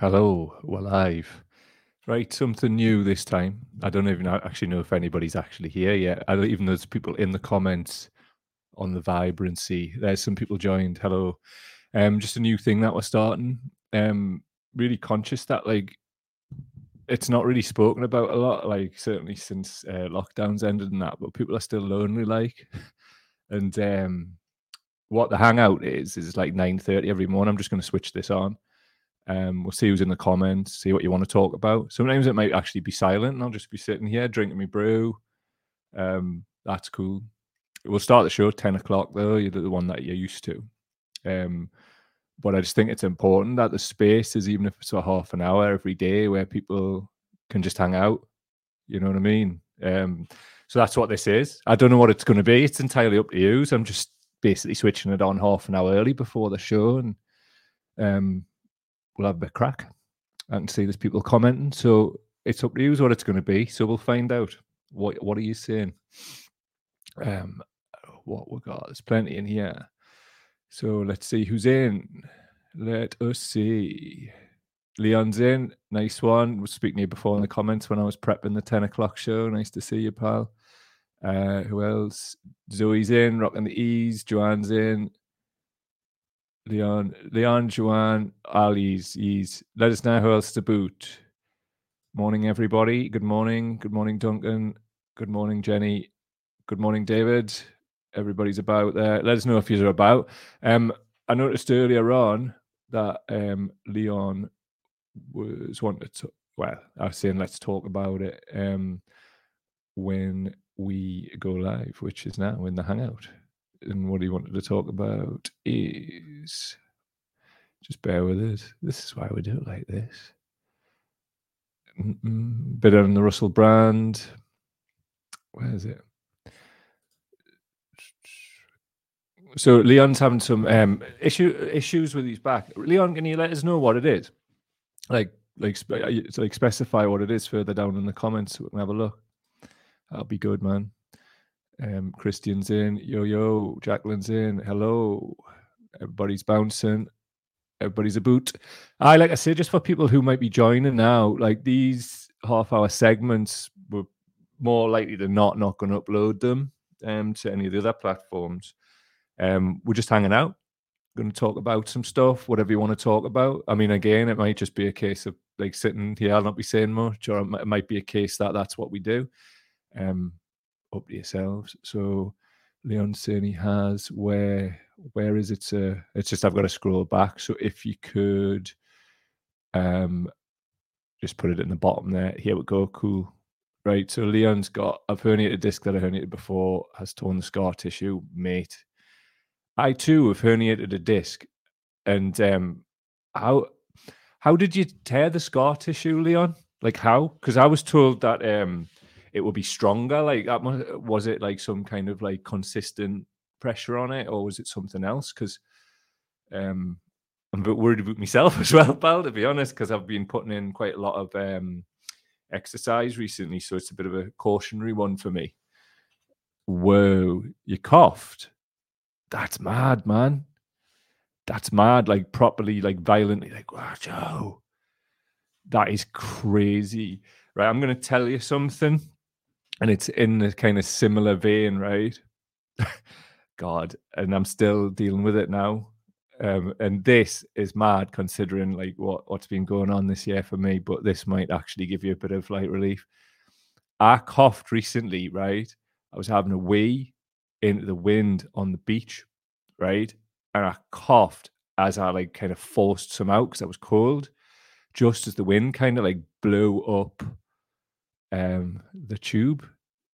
Hello, we're live. Right, something new this time. I don't even actually know if anybody's actually here yet. I don't even know there's people in the comments on the vibrancy. There's some people joined. Hello. Um, just a new thing that we're starting. Um, really conscious that like it's not really spoken about a lot, like certainly since uh, lockdowns ended and that, but people are still lonely, like. And um, what the hangout is is like nine thirty every morning. I'm just going to switch this on. Um, we'll see who's in the comments, see what you want to talk about. Sometimes it might actually be silent, and I'll just be sitting here drinking my brew. Um, that's cool. We'll start the show ten o'clock though. You're the one that you're used to. Um, but I just think it's important that the space is even if it's a half an hour every day where people can just hang out. You know what I mean? Um, so that's what this is. I don't know what it's going to be. It's entirely up to you. So I'm just basically switching it on half an hour early before the show, and um, we'll have a bit crack. and see there's people commenting, so it's up to you what it's going to be. So we'll find out. What What are you saying? Um, what we got? There's plenty in here. So let's see who's in. Let us see. Leon's in. Nice one. Was speaking to you before in the comments when I was prepping the 10 o'clock show. Nice to see you, pal. Uh, who else? Zoe's in, rocking the E's. Joanne's in. Leon, Leon, Joanne, Ali's, E's. Let us know who else to boot. Morning, everybody. Good morning. Good morning, Duncan. Good morning, Jenny. Good morning, David. Everybody's about there. Let us know if you're about. Um, I noticed earlier on that um, Leon was wanting to. Well, I was saying let's talk about it um, when we go live, which is now in the Hangout. And what he wanted to talk about is just bear with us. This is why we do it like this. Mm-mm. Bit on the Russell brand. Where is it? So Leon's having some um, issue issues with his back. Leon, can you let us know what it is? Like, like, like specify what it is further down in the comments so we can have a look. That'll be good, man. Um, Christian's in. Yo, yo. Jacqueline's in. Hello. Everybody's bouncing. Everybody's a boot. I like I say, just for people who might be joining now, like these half hour segments were more likely than not not going to upload them um, to any of the other platforms. Um, we're just hanging out, going to talk about some stuff, whatever you want to talk about. I mean, again, it might just be a case of like sitting here, I'll not be saying much, or it might be a case that that's what we do um, up to yourselves. So Leon he has where where is it? Uh, it's just I've got to scroll back. So if you could um just put it in the bottom there. Here we go. Cool. Right. So Leon's got a herniated disc that I herniated before, has torn the scar tissue, mate. I too have herniated a disc. And um how how did you tear the scar tissue, Leon? Like how? Because I was told that um it would be stronger. Like that was it like some kind of like consistent pressure on it, or was it something else? Because um, I'm a bit worried about myself as well, pal. To be honest, because I've been putting in quite a lot of um, exercise recently, so it's a bit of a cautionary one for me. Whoa, you coughed. That's mad, man. That's mad. Like properly, like violently, like wow, Joe. That is crazy. Right, I'm going to tell you something and it's in the kind of similar vein, right? God, and I'm still dealing with it now. Um, and this is mad considering like what what's been going on this year for me. But this might actually give you a bit of light relief. I coughed recently, right? I was having a wee into the wind on the beach, right? And I coughed as I like kind of forced some out because I was cold, just as the wind kind of like blew up um, the tube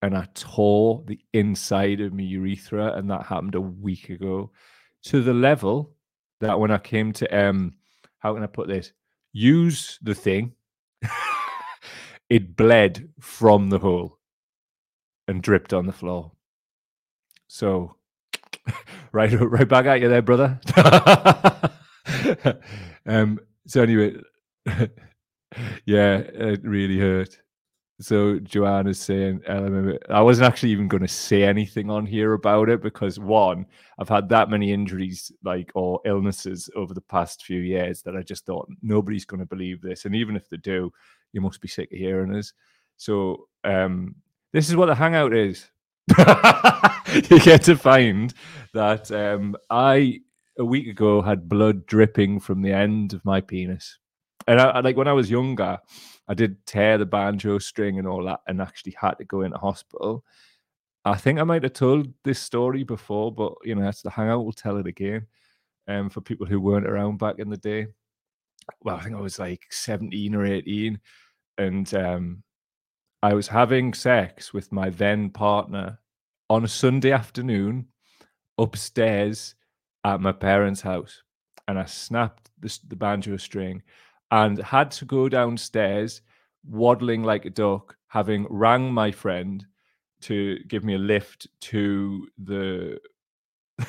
and I tore the inside of my urethra, and that happened a week ago. To the level that when I came to um, how can I put this? Use the thing, it bled from the hole and dripped on the floor. So, right, right back at you there, brother. um. So anyway, yeah, it really hurt. So Joanne is saying, I wasn't actually even going to say anything on here about it because one, I've had that many injuries, like or illnesses over the past few years that I just thought nobody's going to believe this, and even if they do, you must be sick of hearing us. So um, this is what the hangout is. you get to find that um, I a week ago had blood dripping from the end of my penis, and I, like when I was younger, I did tear the banjo string and all that, and actually had to go into hospital. I think I might have told this story before, but you know, that's the hangout. We'll tell it again. Um, for people who weren't around back in the day. Well, I think I was like 17 or 18, and um, I was having sex with my then partner on a Sunday afternoon upstairs at my parents' house. And I snapped the, the banjo string and had to go downstairs waddling like a duck, having rang my friend to give me a lift to the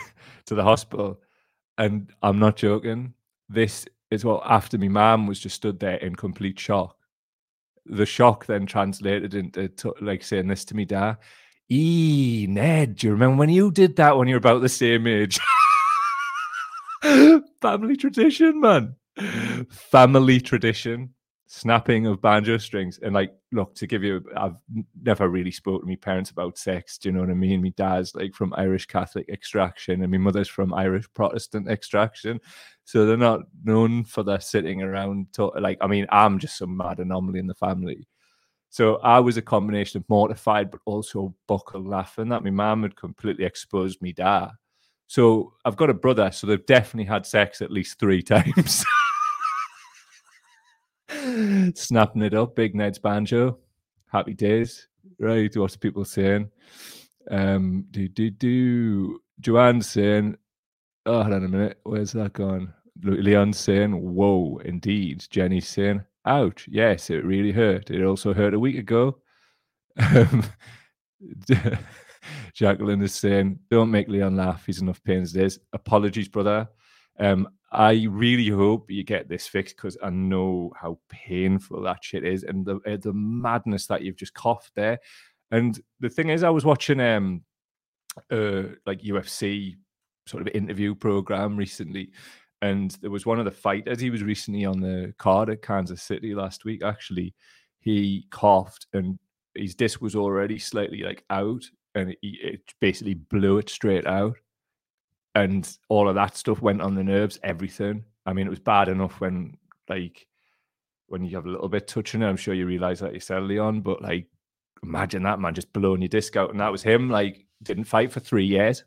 to the hospital. And I'm not joking. This is what after me mom was just stood there in complete shock the shock then translated into like saying this to me dad. E Ned, do you remember when you did that when you're about the same age? Family tradition, man. Family tradition snapping of banjo strings. And like, look, to give you, I've never really spoke to my parents about sex. Do you know what I mean? My dad's like from Irish Catholic extraction, and my mother's from Irish Protestant extraction. So they're not known for their sitting around. To, like, I mean, I'm just some mad anomaly in the family. So I was a combination of mortified, but also buckle laughing that my mum had completely exposed me dad. So I've got a brother, so they've definitely had sex at least three times. Snapping it up, Big Ned's banjo. Happy days. Right, what's people saying? Um, do do do. Joanne's saying, "Oh, hold on a minute. Where's that gone?" Leon's saying, "Whoa, indeed." Jenny's saying, "Ouch." Yes, it really hurt. It also hurt a week ago. Um, Jacqueline is saying, "Don't make Leon laugh. He's enough pain as it is." Apologies, brother. Um, I really hope you get this fixed because I know how painful that shit is and the uh, the madness that you've just coughed there. And the thing is, I was watching um uh like UFC sort of interview program recently, and there was one of the fighters. He was recently on the card at Kansas City last week. Actually, he coughed and his disc was already slightly like out, and it basically blew it straight out and all of that stuff went on the nerves. Everything. I mean, it was bad enough when like when you have a little bit touching it. I'm sure you realize that yourself, Leon. But like, imagine that man just blowing your disc out, and that was him. Like, didn't fight for three years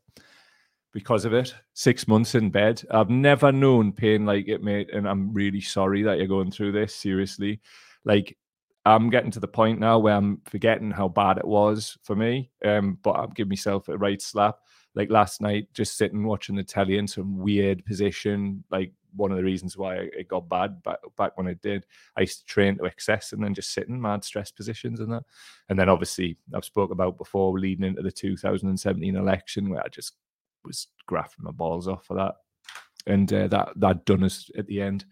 because of it. Six months in bed. I've never known pain like it, mate. And I'm really sorry that you're going through this. Seriously, like. I'm getting to the point now where I'm forgetting how bad it was for me. Um, but I'm giving myself a right slap like last night, just sitting watching the telly in some weird position. Like one of the reasons why it got bad back back when it did. I used to train to excess and then just sit in mad stress positions and that. And then obviously I've spoke about before leading into the 2017 election where I just was grafting my balls off for that. And uh, that that done us at the end.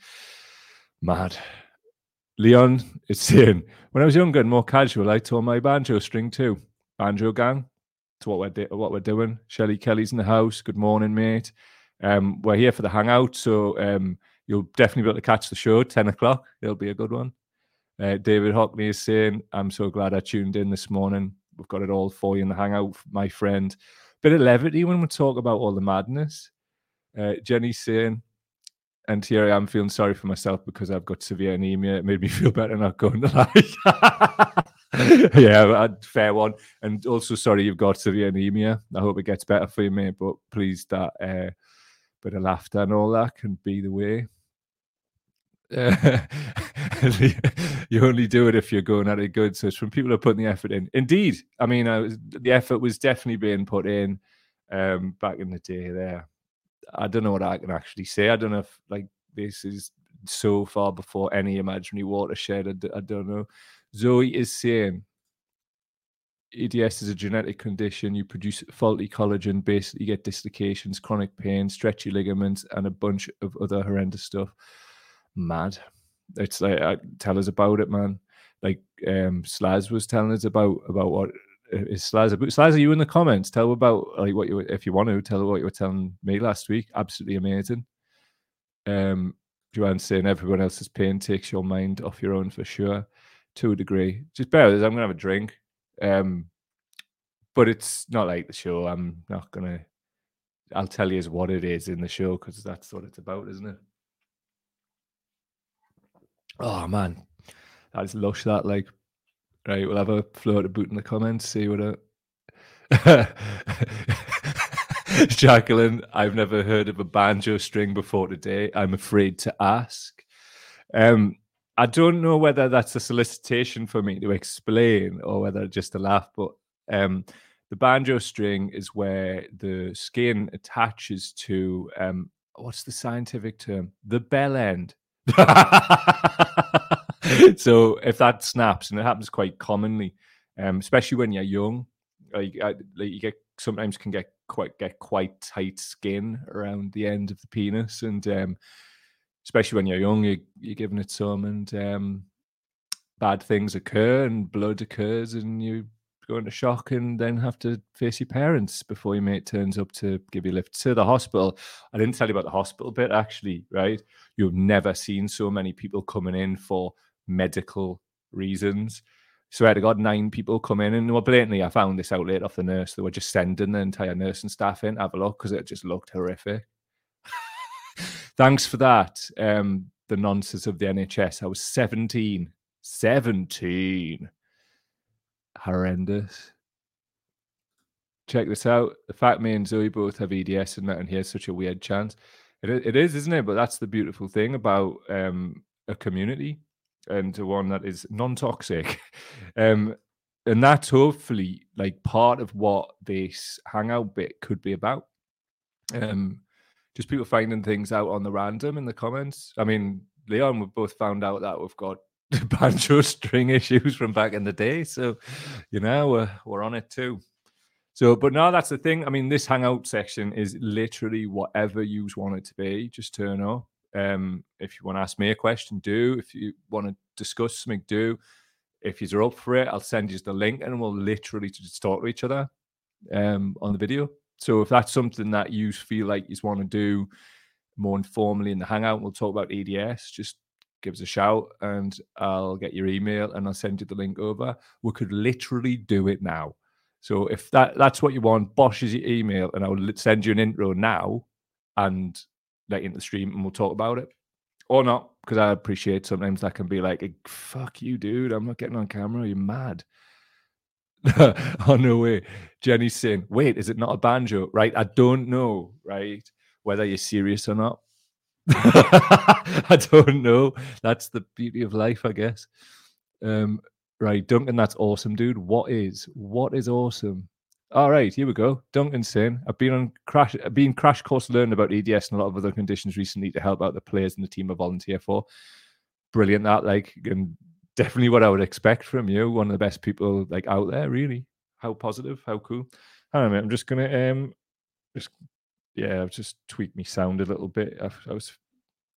Mad. Leon is saying, when I was younger and more casual, I tore my banjo string too. Banjo gang, to what we're di- what we're doing. Shelley Kelly's in the house. Good morning, mate. Um, we're here for the hangout, so um, you'll definitely be able to catch the show ten o'clock. It'll be a good one. Uh, David Hockney is saying, "I'm so glad I tuned in this morning. We've got it all for you in the hangout, my friend. Bit of levity when we talk about all the madness." Uh, Jenny's saying, and here I am feeling sorry for myself because I've got severe anemia. It made me feel better not going to lie. yeah, fair one. And also, sorry you've got severe anemia. I hope it gets better for you, mate. But please, that uh, bit of laughter and all that can be the way. Uh, you only do it if you're going at it good. So it's from people who are putting the effort in. Indeed, I mean, I was, the effort was definitely being put in um, back in the day. There, I don't know what I can actually say. I don't know if like this is so far before any imaginary watershed. I, I don't know. Zoe is saying EDS is a genetic condition. You produce faulty collagen, basically, you get dislocations, chronic pain, stretchy ligaments, and a bunch of other horrendous stuff. Mad. It's like, uh, tell us about it, man. like um Slaz was telling us about about what is Slaz But Slaz, you in the comments? Tell about like what you if you want to tell what you were telling me last week. Absolutely amazing. Um, Joanne saying everyone else's pain takes your mind off your own for sure, to a degree. Just bear with us. I'm gonna have a drink. Um, but it's not like the show. I'm not gonna. I'll tell you as what it is in the show because that's what it's about, isn't it? Oh man, that's lush. That like, right? We'll have a float of boot in the comments. See what a. Jacqueline, I've never heard of a banjo string before today. I'm afraid to ask. Um, I don't know whether that's a solicitation for me to explain or whether just a laugh, but um, the banjo string is where the skin attaches to um, what's the scientific term? The bell end. so if that snaps, and it happens quite commonly, um, especially when you're young, like, like you get sometimes can get quite get quite tight skin around the end of the penis, and um, especially when you're young, you, you're giving it some, and um, bad things occur, and blood occurs, and you go into shock, and then have to face your parents before your mate turns up to give you a lift to the hospital. I didn't tell you about the hospital bit, actually, right? You've never seen so many people coming in for medical reasons So swear to God, nine people come in. And blatantly, I found this out late off the nurse. They were just sending the entire nursing staff in, have a look, because it just looked horrific. Thanks for that. Um, the nonsense of the NHS. I was 17. 17. Horrendous. Check this out. The fact me and Zoe both have EDS and that, and here's such a weird chance. It, it is, isn't it? But that's the beautiful thing about um, a community and to one that is non-toxic. Um, and that's hopefully like part of what this hangout bit could be about. Um, just people finding things out on the random in the comments. I mean, Leon, we both found out that we've got banjo string issues from back in the day, so you know we're we're on it too. So, but now that's the thing. I mean, this hangout section is literally whatever you want it to be. Just turn up. Um, if you want to ask me a question, do. If you want to discuss something, do. If you're up for it, I'll send you the link and we'll literally just talk to each other um, on the video. So if that's something that you feel like you want to do more informally in the hangout, we'll talk about EDS. Just give us a shout and I'll get your email and I'll send you the link over. We could literally do it now. So if that that's what you want, Bosch is your email and I'll send you an intro now and like into the stream and we'll talk about it or not because I appreciate sometimes that can be like, "Fuck you, dude! I'm not getting on camera. You're mad." oh no way, Jenny's saying, "Wait, is it not a banjo?" Right? I don't know, right? Whether you're serious or not. I don't know. That's the beauty of life, I guess. Um, right, Duncan, that's awesome, dude. What is what is awesome? All right, here we go. Duncan's saying, I've been on crash, I've been crash course learning about EDS and a lot of other conditions recently to help out the players and the team I volunteer for. Brilliant, that like, and definitely what I would expect from you. One of the best people like out there, really. How positive, how cool. I don't know, I'm just gonna um, just yeah, I've just tweaked me sound a little bit. I, I was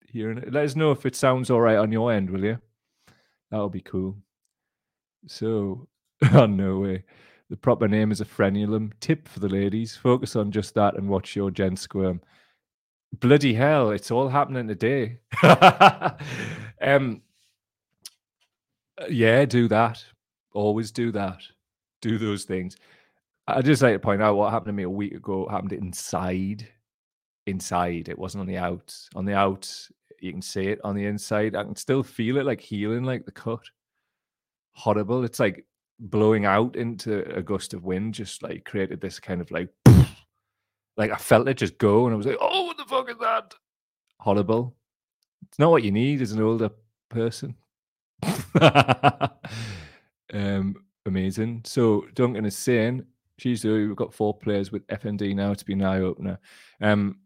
hearing it. Let us know if it sounds all right on your end, will you? That'll be cool. So, oh no way. The proper name is a frenulum. Tip for the ladies: focus on just that and watch your gen squirm. Bloody hell! It's all happening today. um, yeah, do that. Always do that. Do those things. I just like to point out what happened to me a week ago happened inside. Inside, it wasn't on the out. On the out, you can see it. On the inside, I can still feel it like healing, like the cut. Horrible. It's like blowing out into a gust of wind just like created this kind of like like I felt it just go and I was like, oh what the fuck is that? Horrible. It's not what you need as an older person. um amazing. So Duncan is saying she's the we've got four players with FND now to be an eye opener. Um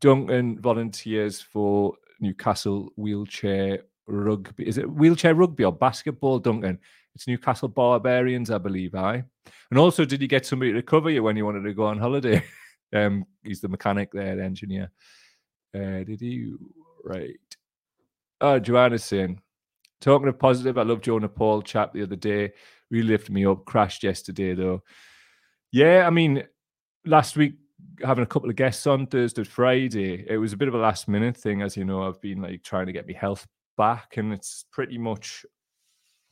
Duncan volunteers for Newcastle wheelchair rugby. Is it wheelchair rugby or basketball, Duncan? It's Newcastle Barbarians, I believe. I and also, did you get somebody to cover you when you wanted to go on holiday? um, he's the mechanic there, the engineer. Uh, did you right? Oh, Joanna's saying talking of positive, I love Jonah Paul chat the other day. Really lifted me up. Crashed yesterday though. Yeah, I mean, last week having a couple of guests on Thursday, Friday. It was a bit of a last minute thing, as you know. I've been like trying to get my health back, and it's pretty much,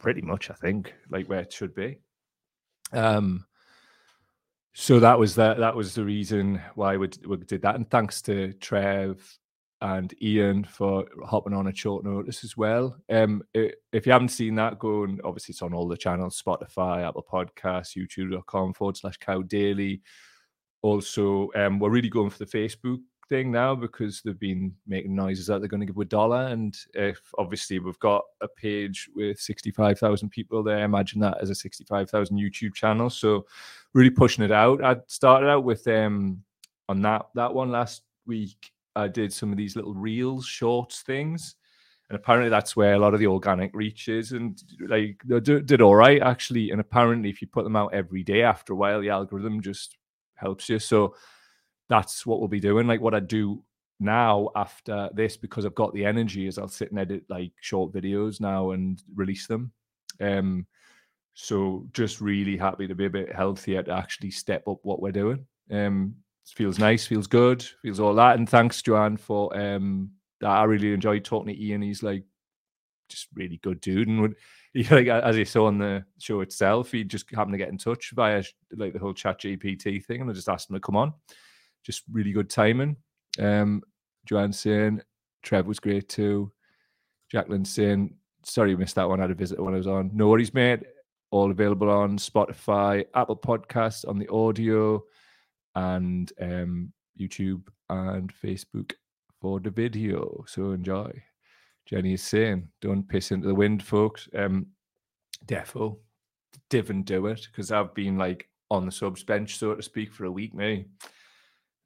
pretty much, I think, like where it should be. Um, so that was that. That was the reason why we, we did that, and thanks to Trev and Ian for hopping on at short notice as well. Um, if you haven't seen that, go and obviously it's on all the channels: Spotify, Apple Podcasts, YouTube.com forward slash Cow Daily. Also, um, we're really going for the Facebook thing now because they've been making noises that they're going to give a dollar. And if obviously we've got a page with 65,000 people there, imagine that as a 65,000 YouTube channel. So really pushing it out. I started out with um on that that one last week. I did some of these little reels, shorts things. And apparently that's where a lot of the organic reach is. And like they did all right actually. And apparently if you put them out every day after a while, the algorithm just helps you. So that's what we'll be doing. Like what I do now after this, because I've got the energy, is I'll sit and edit like short videos now and release them. Um, so just really happy to be a bit healthier to actually step up what we're doing. Um, feels nice, feels good, feels all that. And thanks, Joanne, for um that. I really enjoyed talking to Ian. He's like just really good dude, and would he like as you saw on the show itself, he just happened to get in touch via like the whole Chat GPT thing, and I just asked him to come on just really good timing. Um, Joanne saying Trev was great too. Jacqueline saying, sorry, missed that one. I had a visit when I was on. No worries, mate. All available on Spotify, Apple Podcasts, on the audio, and um, YouTube and Facebook for the video. So enjoy. Jenny is saying, don't piss into the wind, folks. Um, defo, div and do it because I've been like on the subs bench, so to speak, for a week, me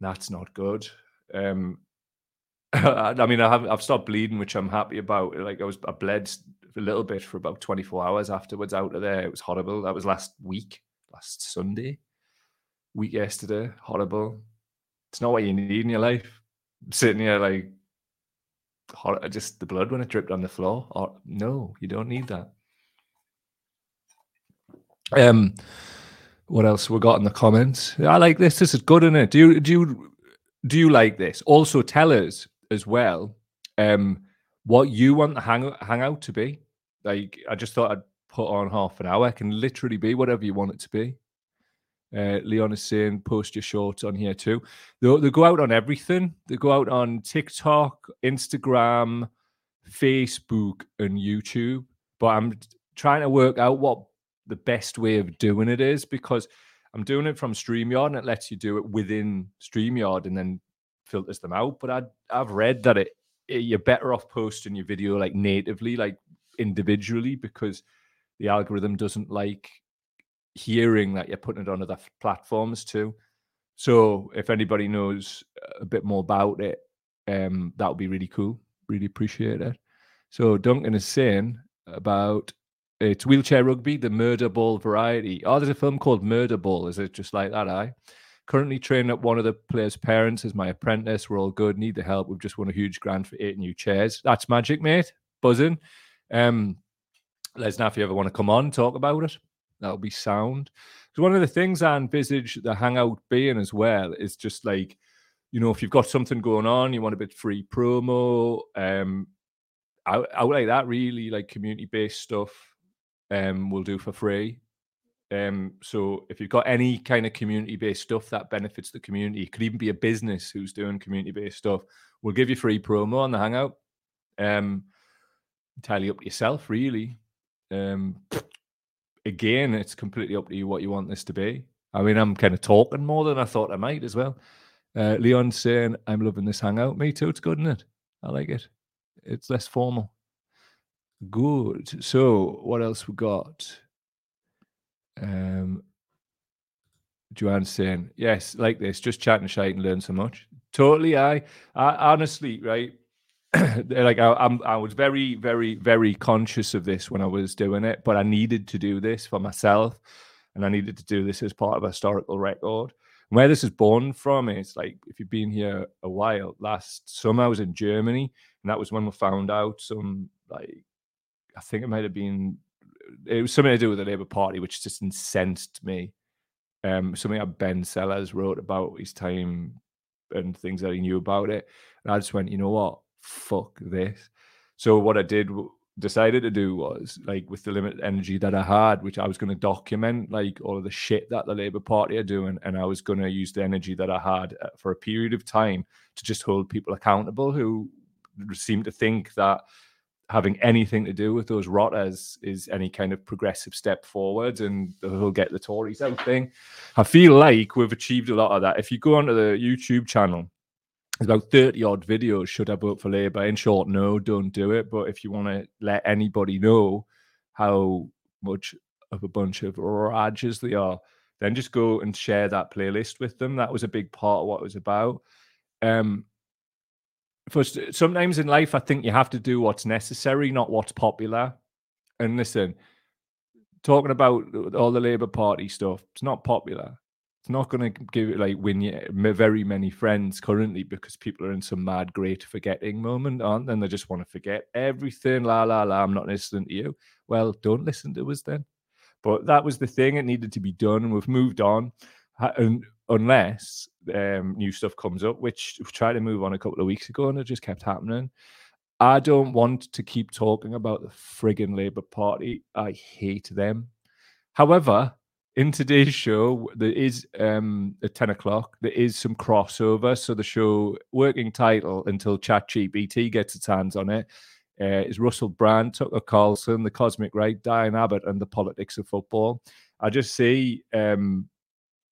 that's not good. Um, I mean, I have I've stopped bleeding, which I'm happy about. Like I was, I bled a little bit for about 24 hours afterwards out of there. It was horrible. That was last week, last Sunday, week yesterday. Horrible. It's not what you need in your life. Sitting here like, just the blood when it dripped on the floor. Or no, you don't need that. Um, what else we got in the comments? I like this. This is good, isn't it? Do you do you do you like this? Also, tell us as well um, what you want the hang hangout to be. Like, I just thought I'd put on half an hour. It can literally be whatever you want it to be. Uh, Leon is saying post your shorts on here too. They, they go out on everything. They go out on TikTok, Instagram, Facebook, and YouTube. But I'm trying to work out what the best way of doing it is because I'm doing it from StreamYard and it lets you do it within StreamYard and then filters them out. But I, I've read that it, it you're better off posting your video like natively, like individually, because the algorithm doesn't like hearing that you're putting it on other platforms too. So if anybody knows a bit more about it, um, that would be really cool. Really appreciate it. So Duncan is saying about it's wheelchair rugby, the murderball variety. Oh, there's a film called Murderball. Is it just like that? I currently training up one of the players' parents as my apprentice. We're all good. Need the help. We've just won a huge grant for eight new chairs. That's magic, mate. Buzzing. Um, let know if you ever want to come on talk about it. That'll be sound. Because one of the things I envisage the hangout being as well is just like, you know, if you've got something going on, you want a bit free promo, um, out, out like that, really like community based stuff um, we'll do for free. Um, so if you've got any kind of community based stuff that benefits the community, it could even be a business who's doing community based stuff. We'll give you free promo on the Hangout. Um, entirely up to yourself, really. Um, again, it's completely up to you what you want this to be. I mean, I'm kind of talking more than I thought I might as well. Uh, Leon saying, I'm loving this hangout. Me too. It's good, isn't it? I like it. It's less formal. Good. So what else we got? Um, Joanne saying, yes, like this, just chatting shite and learn so much. Totally, I, I honestly, right? like I, I'm, I was very, very, very conscious of this when I was doing it, but I needed to do this for myself, and I needed to do this as part of a historical record. And where this is born from is like if you've been here a while. Last summer I was in Germany, and that was when we found out some like I think it might have been it was something to do with the Labour Party, which just incensed me. Um, something that Ben Sellers wrote about his time and things that he knew about it. And I just went, you know what? Fuck this. So what I did decided to do was like with the limited energy that I had, which I was going to document like all of the shit that the Labour Party are doing, and I was going to use the energy that I had uh, for a period of time to just hold people accountable who seem to think that having anything to do with those rotters is any kind of progressive step forward and they'll get the Tories out thing. I feel like we've achieved a lot of that. If you go onto the YouTube channel, there's about 30 odd videos. Should I vote for Labour? In short, no, don't do it. But if you want to let anybody know how much of a bunch of rages they are, then just go and share that playlist with them. That was a big part of what it was about. Um, first, sometimes in life, I think you have to do what's necessary, not what's popular. And listen, talking about all the Labour Party stuff, it's not popular. It's not going to give it like win you very many friends currently because people are in some mad great forgetting moment, aren't they? And they just want to forget everything. La la la. I'm not listening to you. Well, don't listen to us then. But that was the thing. It needed to be done, and we've moved on. And unless um, new stuff comes up, which we tried to move on a couple of weeks ago, and it just kept happening. I don't want to keep talking about the frigging Labour Party. I hate them. However, in today's show, there is um, at 10 o'clock, there is some crossover. So the show working title until ChatGPT gets its hands on it uh, is Russell Brand, Tucker Carlson, The Cosmic Right, Diane Abbott, and the Politics of Football. I just see um,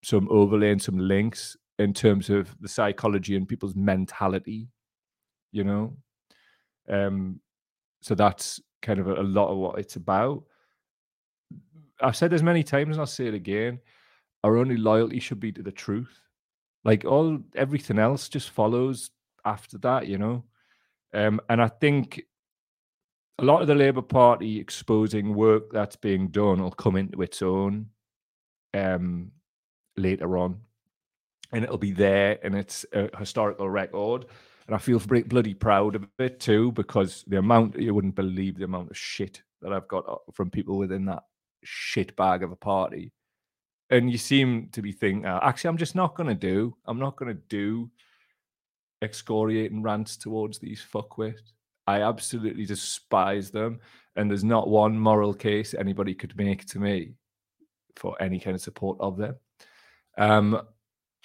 some overlay and some links in terms of the psychology and people's mentality, you know. Um, so that's kind of a, a lot of what it's about. I've said this many times, and I'll say it again. Our only loyalty should be to the truth. Like all everything else just follows after that, you know. Um, and I think a lot of the Labour Party exposing work that's being done will come into its own um, later on, and it'll be there, and it's a historical record. And I feel bloody proud of it too, because the amount you wouldn't believe the amount of shit that I've got uh, from people within that shit bag of a party. And you seem to be thinking, uh, actually, I'm just not going to do, I'm not going to do excoriating rants towards these fuckwits. I absolutely despise them. And there's not one moral case anybody could make to me for any kind of support of them. Um,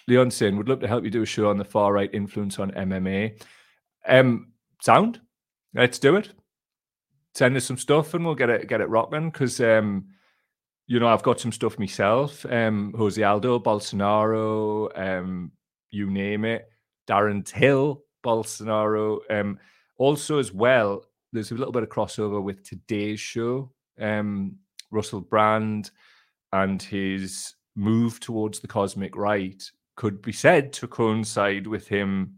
Leon Sin would love to help you do a show on the far right influence on MMA. Um, sound, let's do it. Send us some stuff and we'll get it get it rocking because um, you know, I've got some stuff myself. Um, Jose Aldo, Bolsonaro, um, you name it. Darren Till, Bolsonaro. Um, also, as well, there's a little bit of crossover with today's show. Um, Russell Brand and his move towards the cosmic right could be said to coincide with him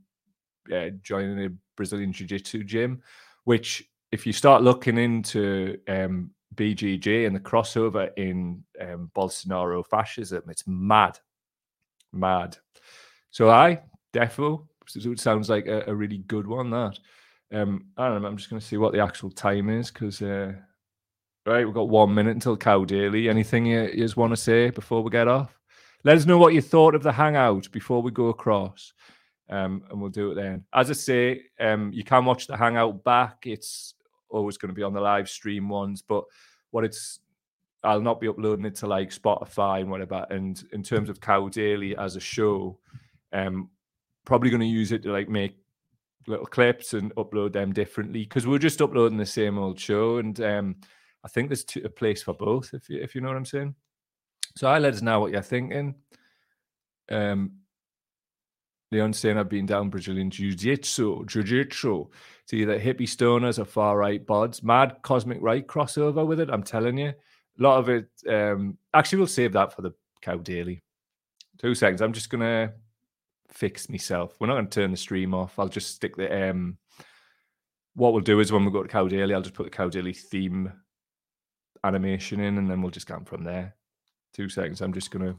uh, joining a Brazilian Jiu Jitsu gym, which, if you start looking into um, BJJ and the crossover in um, Bolsonaro fascism. It's mad, mad. So I defo it sounds like a, a really good one. That um, I don't know. I'm just going to see what the actual time is because uh, right, we've got one minute until cow daily. Anything you, you just want to say before we get off? Let us know what you thought of the hangout before we go across. Um, and we'll do it then. As I say, um, you can watch the hangout back. It's always going to be on the live stream ones, but what it's I'll not be uploading it to like Spotify and whatever. And in terms of Cow Daily as a show, um, probably going to use it to like make little clips and upload them differently because we're just uploading the same old show. And um, I think there's a place for both, if you if you know what I'm saying. So I let us know what you're thinking. Um, Leon saying I've been down Brazilian Jiu-Jitsu, Jiu-Jitsu. It's either hippie stoners or far right bods. Mad cosmic right crossover with it, I'm telling you. A lot of it, um, actually, we'll save that for the Cow Daily. Two seconds. I'm just to fix myself. We're not to turn the stream off. I'll just stick the, um, what we'll do is when we go to Cow Daily, I'll just put the Cow Daily theme animation in and then we'll just go from there. Two seconds. I'm just to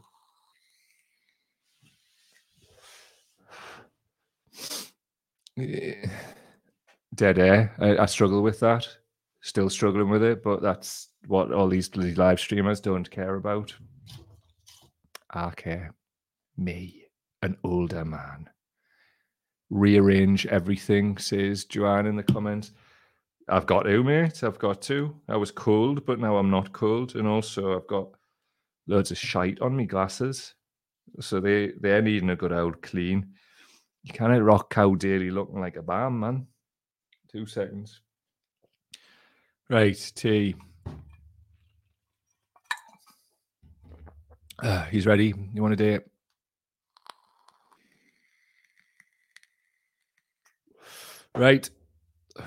dead air. I, I, struggle with that. Still struggling with it, but that's what all these, these live streamers don't care about. I care. Me, an older man. Rearrange everything, says Joanne in the comments. I've got to, mate. I've got to. I was cold, but now I'm not cold. And also, I've got loads of shite on me glasses. So they, they're needing a good old clean. You can't rock cow daily looking like a bam, man. Two seconds. Right, tea. Uh, he's ready. You want to do it? Right.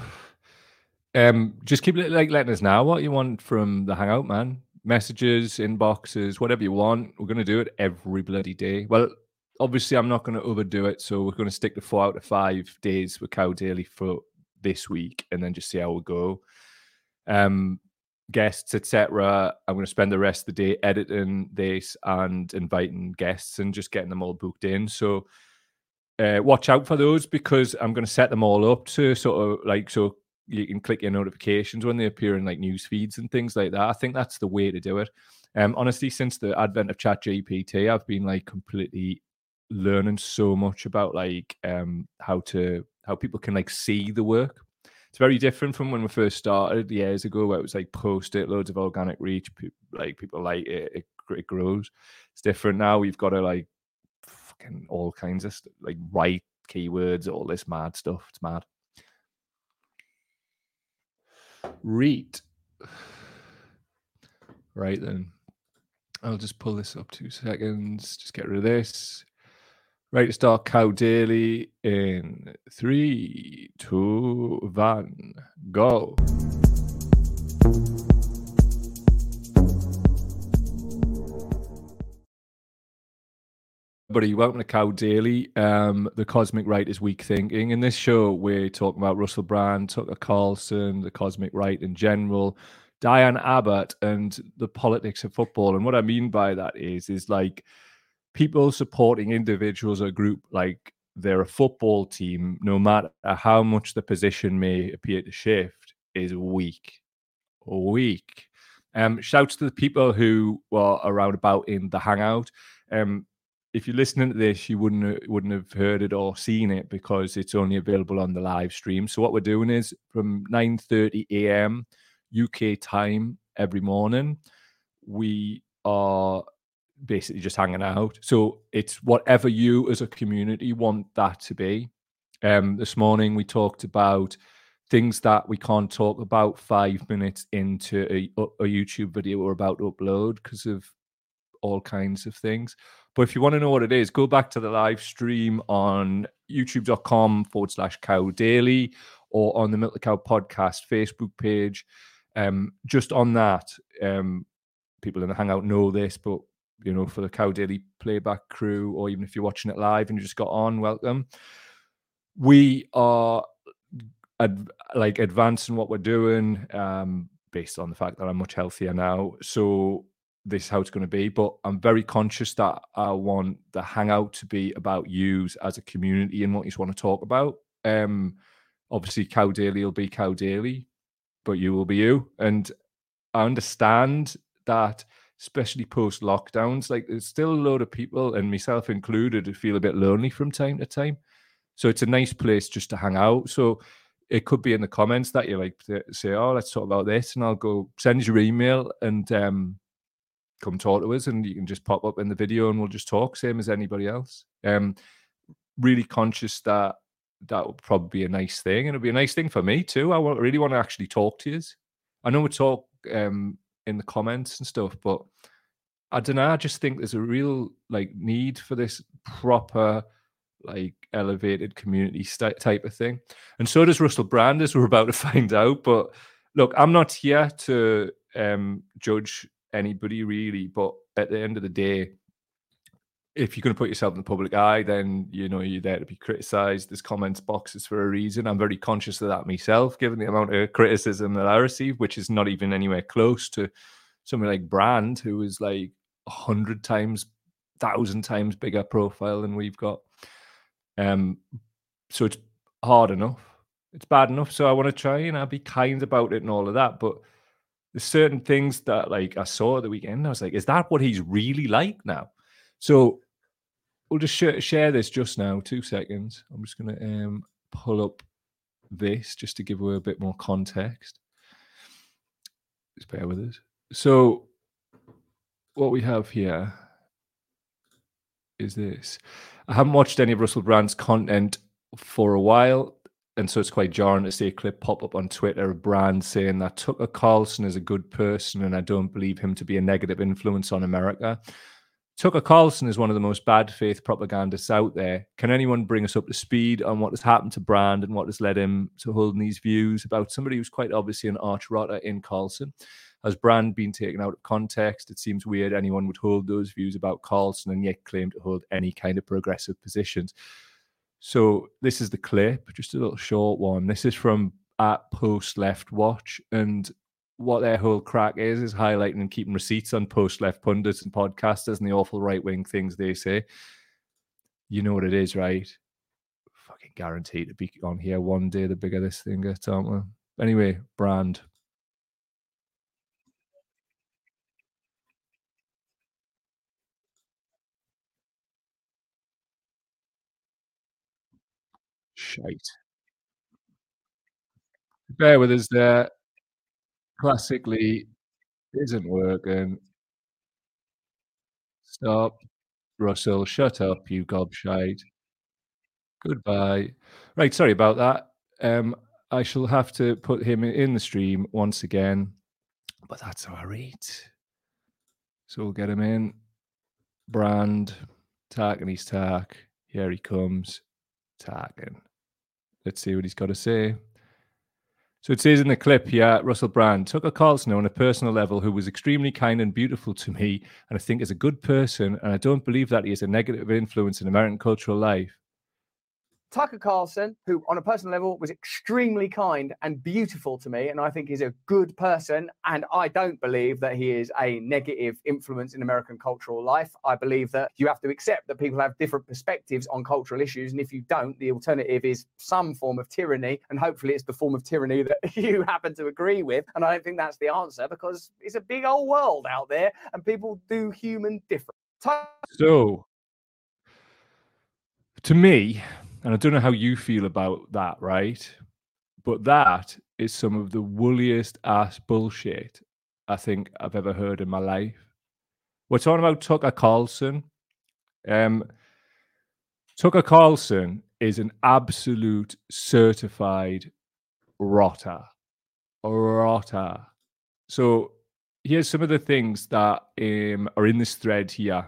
Um, just keep like letting us know what you want from the hangout, man. Messages, inboxes, whatever you want. We're gonna do it every bloody day. Well, obviously, I'm not gonna overdo it, so we're gonna stick to four out of five days with Cow Daily for this week, and then just see how we go. Um, guests, etc. I'm going to spend the rest of the day editing this and inviting guests and just getting them all booked in. So uh, watch out for those because I'm going to set them all up to sort of like so you can click your notifications when they appear in like news feeds and things like that. I think that's the way to do it. Um, honestly, since the advent of Chat GPT, I've been like completely learning so much about like um how to how people can like see the work. It's very different from when we first started years ago, where it was like post it, loads of organic reach, like people like it, it, it grows. It's different now. We've got to like fucking all kinds of st- like write keywords, all this mad stuff. It's mad. Read. Right then. I'll just pull this up two seconds. Just get rid of this. Right to start Cow Daily in three, two, one, go. Buddy, welcome to Cow Daily. Um, the Cosmic Right is weak thinking. In this show, we're talking about Russell Brand, Tucker Carlson, the Cosmic Right in general, Diane Abbott, and the politics of football. And what I mean by that is, is like people supporting individuals or group like they're a football team, no matter how much the position may appear to shift, is weak. Weak. Um, shouts to the people who were around about in the hangout. Um, if you're listening to this, you wouldn't wouldn't have heard it or seen it because it's only available on the live stream. So what we're doing is from 9:30 a.m. UK time every morning, we are basically just hanging out. So it's whatever you as a community want that to be. Um, this morning we talked about things that we can't talk about five minutes into a, a YouTube video we're about to upload because of all kinds of things. But if you want to know what it is, go back to the live stream on youtube.com forward slash cow daily or on the Milk the Cow podcast Facebook page. Um, just on that, um, people in the Hangout know this, but you know, for the Cow Daily playback crew, or even if you're watching it live and you just got on, welcome. We are ad- like advancing what we're doing um, based on the fact that I'm much healthier now. So this is how it's going to be. But I'm very conscious that I want the hangout to be about yous as a community and what you want to talk about. Um, obviously, Cow Daily will be Cow Daily, but you will be you. And I understand that, especially post lockdowns, like there's still a load of people, and myself included, who feel a bit lonely from time to time. So it's a nice place just to hang out. So it could be in the comments that you like to say, "Oh, let's talk about this," and I'll go send your email and um, come talk to us and you can just pop up in the video and we'll just talk same as anybody else. Um really conscious that that would probably be a nice thing and it'll be a nice thing for me too. I really want to actually talk to you i know we talk um in the comments and stuff but i don't know i just think there's a real like need for this proper like elevated community st- type of thing. And so does russell brand as we're about to find out but look i'm not here to um judge anybody really. But at the end of the day, if you're going to put yourself in the public eye, then you know you're there to be criticised. There's comments boxes for a reason. I'm very conscious of that myself, given the amount of criticism that I receive, which is not even anywhere close to somebody like Brand, who is like a hundred times, thousand times bigger profile than we've got. Um, so it's hard enough. it's bad enough. So I want to try and I'll be kind about it and all of that. But there's certain things that like I saw the weekend. I was like, is that what he's really like now? So we'll just sh- share this just now. Two seconds. I'm just gonna um, pull up this just to give you a bit more context. Just bear with us. So what we have here is this. I haven't watched any of Russell Brand's content for a while and so it's quite jarring to see a clip pop up on Twitter of Brand saying that Tucker Carlson is a good person and I don't believe him to be a negative influence on America. Tucker Carlson is one of the most bad faith propagandists out there. Can anyone bring us up to speed on what has happened to Brand and what has led him to holding these views about somebody who's quite obviously an arch rotter in Carlson? Has Brand been taken out of context? It seems weird anyone would hold those views about Carlson and yet claim to hold any kind of progressive positions. So this is the clip, just a little short one. This is from at Post Left Watch, and what their whole crack is is highlighting and keeping receipts on post left pundits and podcasters and the awful right wing things they say. You know what it is, right? Fucking guaranteed to be on here one day. The bigger this thing gets, aren't we? Anyway, brand. Shite. Bear with us there. Classically isn't working. Stop. Russell, shut up, you gobshite. Goodbye. Right, sorry about that. Um, I shall have to put him in the stream once again, but that's all right. So we'll get him in. Brand, Tarkin, he's Tark. Here he comes. Tarkin. Let's see what he's got to say. So it says in the clip here, Russell Brand, Tucker Carlson on a personal level, who was extremely kind and beautiful to me, and I think is a good person, and I don't believe that he is a negative influence in American cultural life. Tucker Carlson, who on a personal level was extremely kind and beautiful to me, and I think he's a good person. And I don't believe that he is a negative influence in American cultural life. I believe that you have to accept that people have different perspectives on cultural issues. And if you don't, the alternative is some form of tyranny. And hopefully it's the form of tyranny that you happen to agree with. And I don't think that's the answer because it's a big old world out there and people do human different. So, to me, and I don't know how you feel about that, right? But that is some of the woolliest ass bullshit I think I've ever heard in my life. We're talking about Tucker Carlson. Um, Tucker Carlson is an absolute certified rotter. A rotter. So here's some of the things that um, are in this thread here.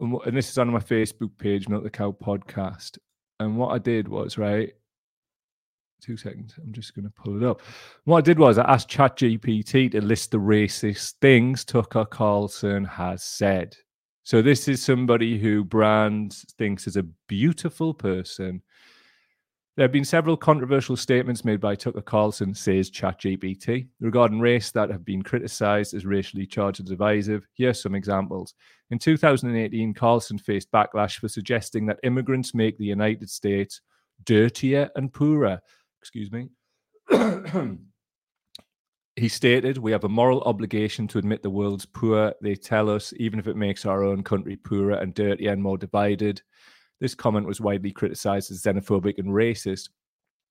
And this is on my Facebook page, Milk the Cow Podcast. And what I did was, right, two seconds, I'm just going to pull it up. What I did was I asked ChatGPT to list the racist things Tucker Carlson has said. So this is somebody who Brand thinks is a beautiful person. There have been several controversial statements made by Tucker Carlson, says ChatGPT, regarding race that have been criticized as racially charged and divisive. Here are some examples. In 2018, Carlson faced backlash for suggesting that immigrants make the United States dirtier and poorer. Excuse me. he stated, We have a moral obligation to admit the world's poor. They tell us, even if it makes our own country poorer and dirtier and more divided. This comment was widely criticized as xenophobic and racist.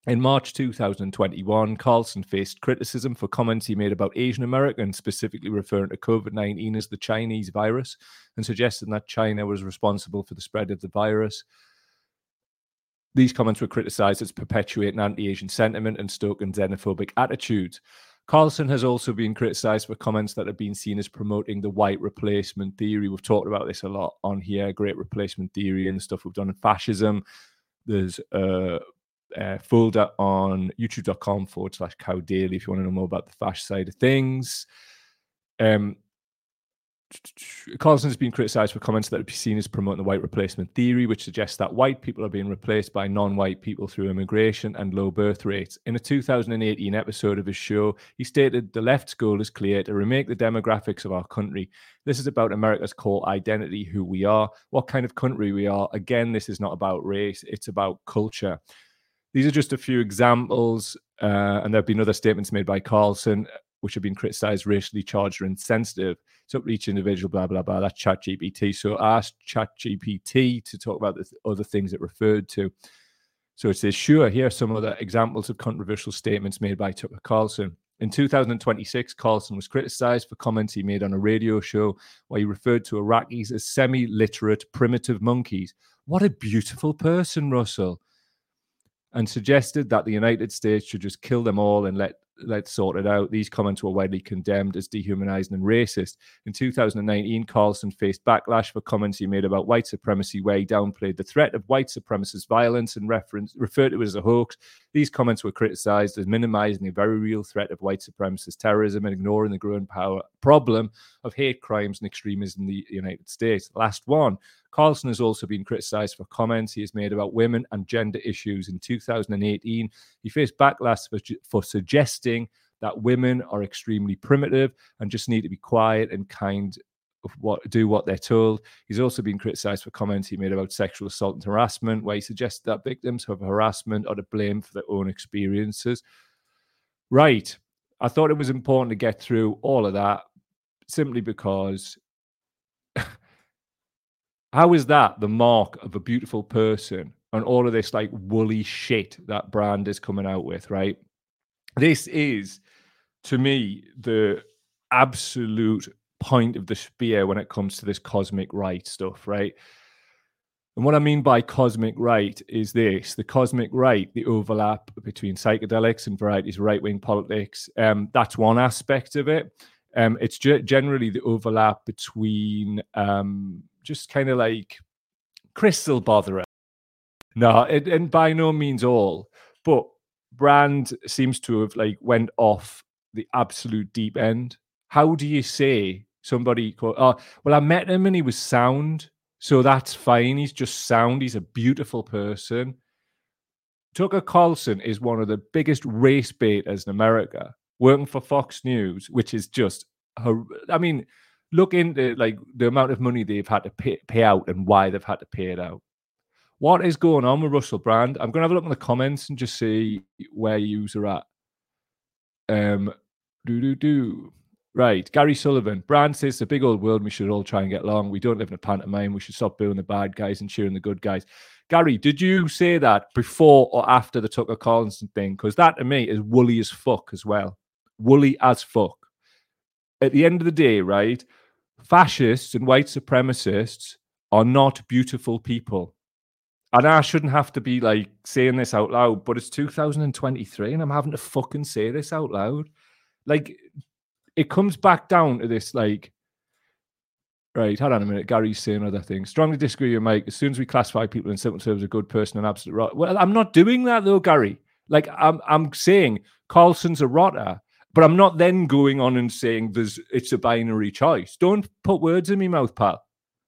In March 2021, Carlson faced criticism for comments he made about Asian Americans, specifically referring to COVID 19 as the Chinese virus and suggesting that China was responsible for the spread of the virus. These comments were criticized as perpetuating anti Asian sentiment and stoking xenophobic attitudes. Carlson has also been criticized for comments that have been seen as promoting the white replacement theory. We've talked about this a lot on here, great replacement theory and stuff we've done in fascism. There's a uh, folder on youtube.com forward slash cow daily if you want to know more about the fash side of things. Um, Carlson has been criticized for comments that would be seen as promoting the white replacement theory, which suggests that white people are being replaced by non white people through immigration and low birth rates. In a 2018 episode of his show, he stated the left's goal is clear to remake the demographics of our country. This is about America's core identity, who we are, what kind of country we are. Again, this is not about race, it's about culture. These are just a few examples, uh, and there have been other statements made by Carlson which have been criticized racially charged or insensitive. So each individual, blah blah blah. That's ChatGPT. So ask ChatGPT to talk about the th- other things it referred to. So it says, sure, here are some other examples of controversial statements made by Tucker Carlson. In 2026, Carlson was criticized for comments he made on a radio show where he referred to Iraqis as semi literate primitive monkeys. What a beautiful person, Russell. And suggested that the United States should just kill them all and let let's sort it out. These comments were widely condemned as dehumanizing and racist. In 2019, Carlson faced backlash for comments he made about white supremacy, where he downplayed the threat of white supremacist violence and reference, referred to it as a hoax. These comments were criticized as minimizing the very real threat of white supremacist terrorism and ignoring the growing power problem of hate crimes and extremism in the United States. Last one. Carlson has also been criticized for comments he has made about women and gender issues. In 2018, he faced backlash for, for suggesting that women are extremely primitive and just need to be quiet and kind what do what they're told. He's also been criticized for comments he made about sexual assault and harassment, where he suggested that victims of harassment are to blame for their own experiences. Right. I thought it was important to get through all of that simply because how is that the mark of a beautiful person and all of this like woolly shit that brand is coming out with, right? This is to me the absolute point of the spear when it comes to this cosmic right stuff, right? And what I mean by cosmic right is this the cosmic right, the overlap between psychedelics and varieties of right wing politics. Um, that's one aspect of it. Um, it's ge- generally the overlap between um, just kind of like crystal botherer. No, it, and by no means all, but brand seems to have like went off the absolute deep end. How do you say somebody called? Oh, well, I met him and he was sound, so that's fine. He's just sound. He's a beautiful person. Tucker Carlson is one of the biggest race baiters in America, working for Fox News, which is just, I mean, look into like the amount of money they've had to pay, pay out and why they've had to pay it out. What is going on with Russell Brand? I'm going to have a look in the comments and just see where you are at. Um, do do do. Right, Gary Sullivan. Brand says a big old world. We should all try and get along. We don't live in a pantomime. We should stop booing the bad guys and cheering the good guys. Gary, did you say that before or after the Tucker Carlson thing? Because that to me is woolly as fuck as well. Woolly as fuck. At the end of the day, right? fascists and white supremacists are not beautiful people. And I shouldn't have to be like saying this out loud, but it's 2023 and I'm having to fucking say this out loud. Like, it comes back down to this, like, right, hold on a minute. Gary's saying other things. Strongly disagree with Mike. As soon as we classify people in simple terms, a good person and absolute rot. Well, I'm not doing that though, Gary. Like, I'm, I'm saying Carlson's a rotter but I'm not then going on and saying there's it's a binary choice. Don't put words in my mouth, pal.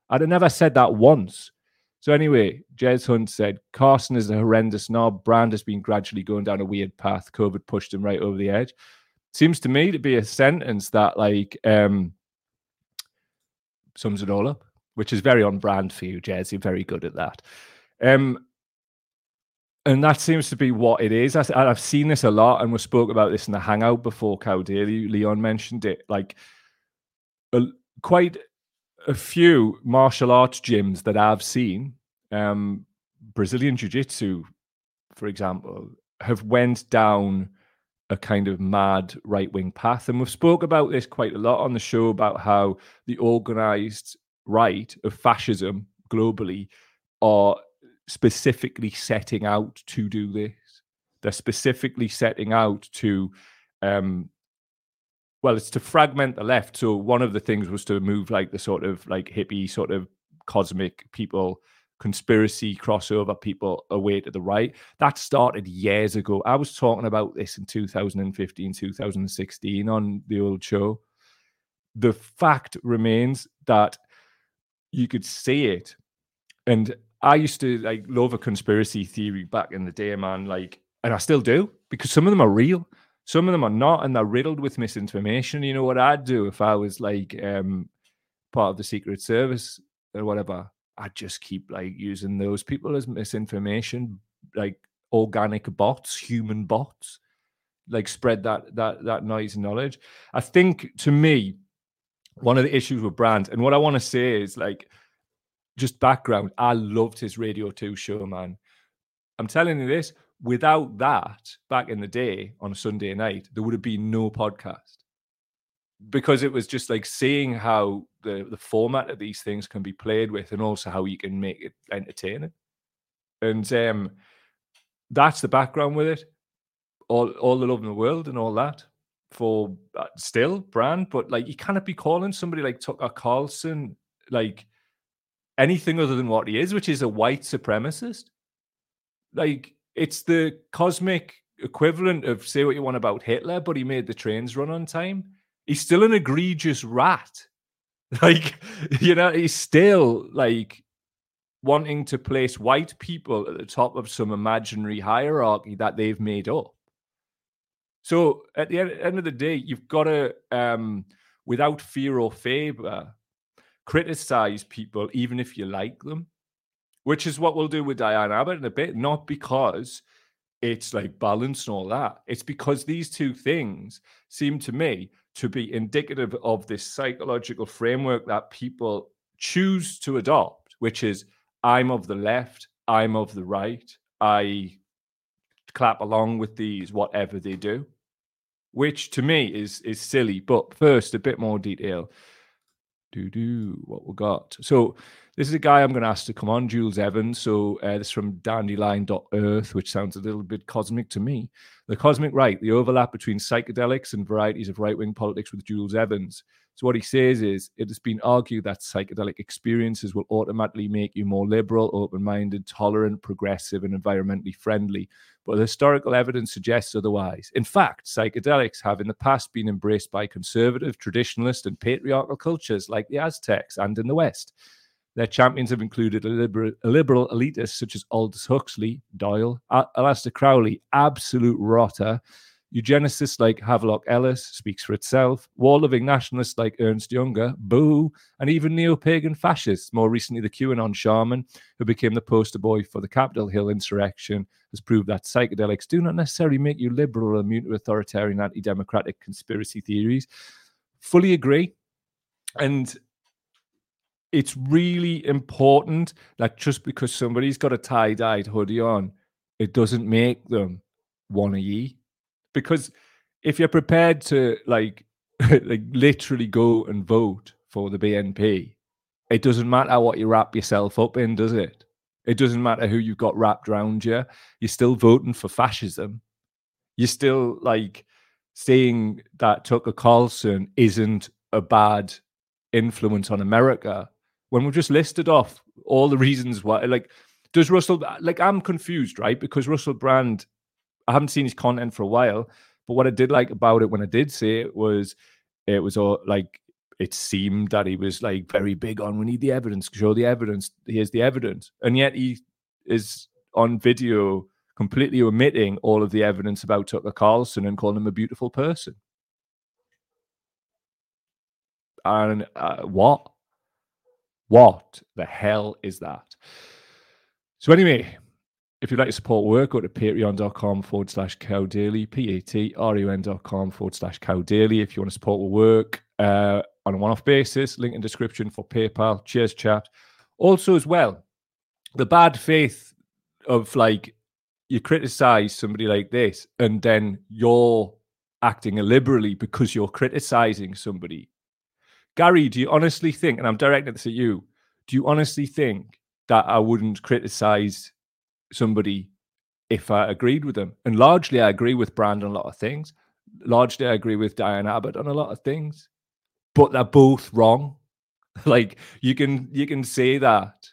I'd have never said that once. So anyway, Jez Hunt said Carson is a horrendous knob. Brand has been gradually going down a weird path. COVID pushed him right over the edge. Seems to me to be a sentence that like um sums it all up, which is very on brand for you, Jez. You're very good at that. Um, and that seems to be what it is. I, have seen this a lot, and we spoke about this in the hangout before. Cow Daily, Leon mentioned it. Like, a, quite a few martial arts gyms that I've seen, um, Brazilian Jiu Jitsu, for example, have went down a kind of mad right wing path, and we've spoke about this quite a lot on the show about how the organized right of fascism globally are specifically setting out to do this. They're specifically setting out to, um, well, it's to fragment the left. So one of the things was to move like the sort of like hippie, sort of cosmic people, conspiracy crossover people away to the right. That started years ago. I was talking about this in 2015, 2016 on the old show. The fact remains that you could see it. And I used to like love a conspiracy theory back in the day, man. Like, and I still do because some of them are real, some of them are not, and they're riddled with misinformation. You know what I'd do if I was like um, part of the Secret Service or whatever? I'd just keep like using those people as misinformation, like organic bots, human bots, like spread that that that noise and knowledge. I think to me, one of the issues with brands, and what I want to say is like just background. I loved his Radio 2 show, man. I'm telling you this, without that back in the day on a Sunday night, there would have been no podcast because it was just like seeing how the the format of these things can be played with and also how you can make it entertaining and um that's the background with it all all the love in the world and all that for uh, still brand but like you cannot be calling somebody like tucker carlson like anything other than what he is which is a white supremacist like it's the cosmic equivalent of say what you want about hitler but he made the trains run on time he's still an egregious rat. Like, you know, he's still like wanting to place white people at the top of some imaginary hierarchy that they've made up. So at the end of the day, you've got to, um, without fear or favor, criticize people even if you like them, which is what we'll do with Diane Abbott in a bit, not because it's like balanced and all that. It's because these two things seem to me to be indicative of this psychological framework that people choose to adopt, which is I'm of the left, I'm of the right, I clap along with these, whatever they do, which to me is is silly. But first, a bit more detail. Do do what we got. So this is a guy I'm going to ask to come on, Jules Evans. So uh, this is from dandelion.earth, which sounds a little bit cosmic to me. The Cosmic Right, the overlap between psychedelics and varieties of right wing politics with Jules Evans. So, what he says is it has been argued that psychedelic experiences will automatically make you more liberal, open minded, tolerant, progressive, and environmentally friendly. But the historical evidence suggests otherwise. In fact, psychedelics have in the past been embraced by conservative, traditionalist, and patriarchal cultures like the Aztecs and in the West. Their champions have included a liberal, liberal elitists such as Aldous Huxley, Doyle, Aleister Crowley, absolute rotter, eugenicists like Havelock Ellis, speaks for itself, war loving nationalists like Ernst Jünger, boo, and even neo pagan fascists. More recently, the QAnon shaman, who became the poster boy for the Capitol Hill insurrection, has proved that psychedelics do not necessarily make you liberal or immune to authoritarian anti democratic conspiracy theories. Fully agree. And it's really important that just because somebody's got a tie-dyed hoodie on, it doesn't make them one of ye. Because if you're prepared to like like literally go and vote for the BNP, it doesn't matter what you wrap yourself up in, does it? It doesn't matter who you've got wrapped around you. You're still voting for fascism. You're still like saying that Tucker Carlson isn't a bad influence on America when we've just listed off all the reasons why, like, does Russell, like, I'm confused, right? Because Russell Brand, I haven't seen his content for a while, but what I did like about it when I did see it was it was all like, it seemed that he was like very big on we need the evidence, show the evidence, here's the evidence. And yet he is on video completely omitting all of the evidence about Tucker Carlson and calling him a beautiful person. And uh, what? What the hell is that? So, anyway, if you'd like to support work, go to patreon.com forward slash cow daily, P A T R U N.com forward slash cow daily. If you want to support work uh, on a one off basis, link in description for PayPal. Cheers, chat. Also, as well, the bad faith of like you criticize somebody like this and then you're acting illiberally because you're criticizing somebody Gary, do you honestly think, and I'm directing this at you, do you honestly think that I wouldn't criticize somebody if I agreed with them? And largely, I agree with Brand on a lot of things. Largely, I agree with Diane Abbott on a lot of things, but they're both wrong. like you can you can say that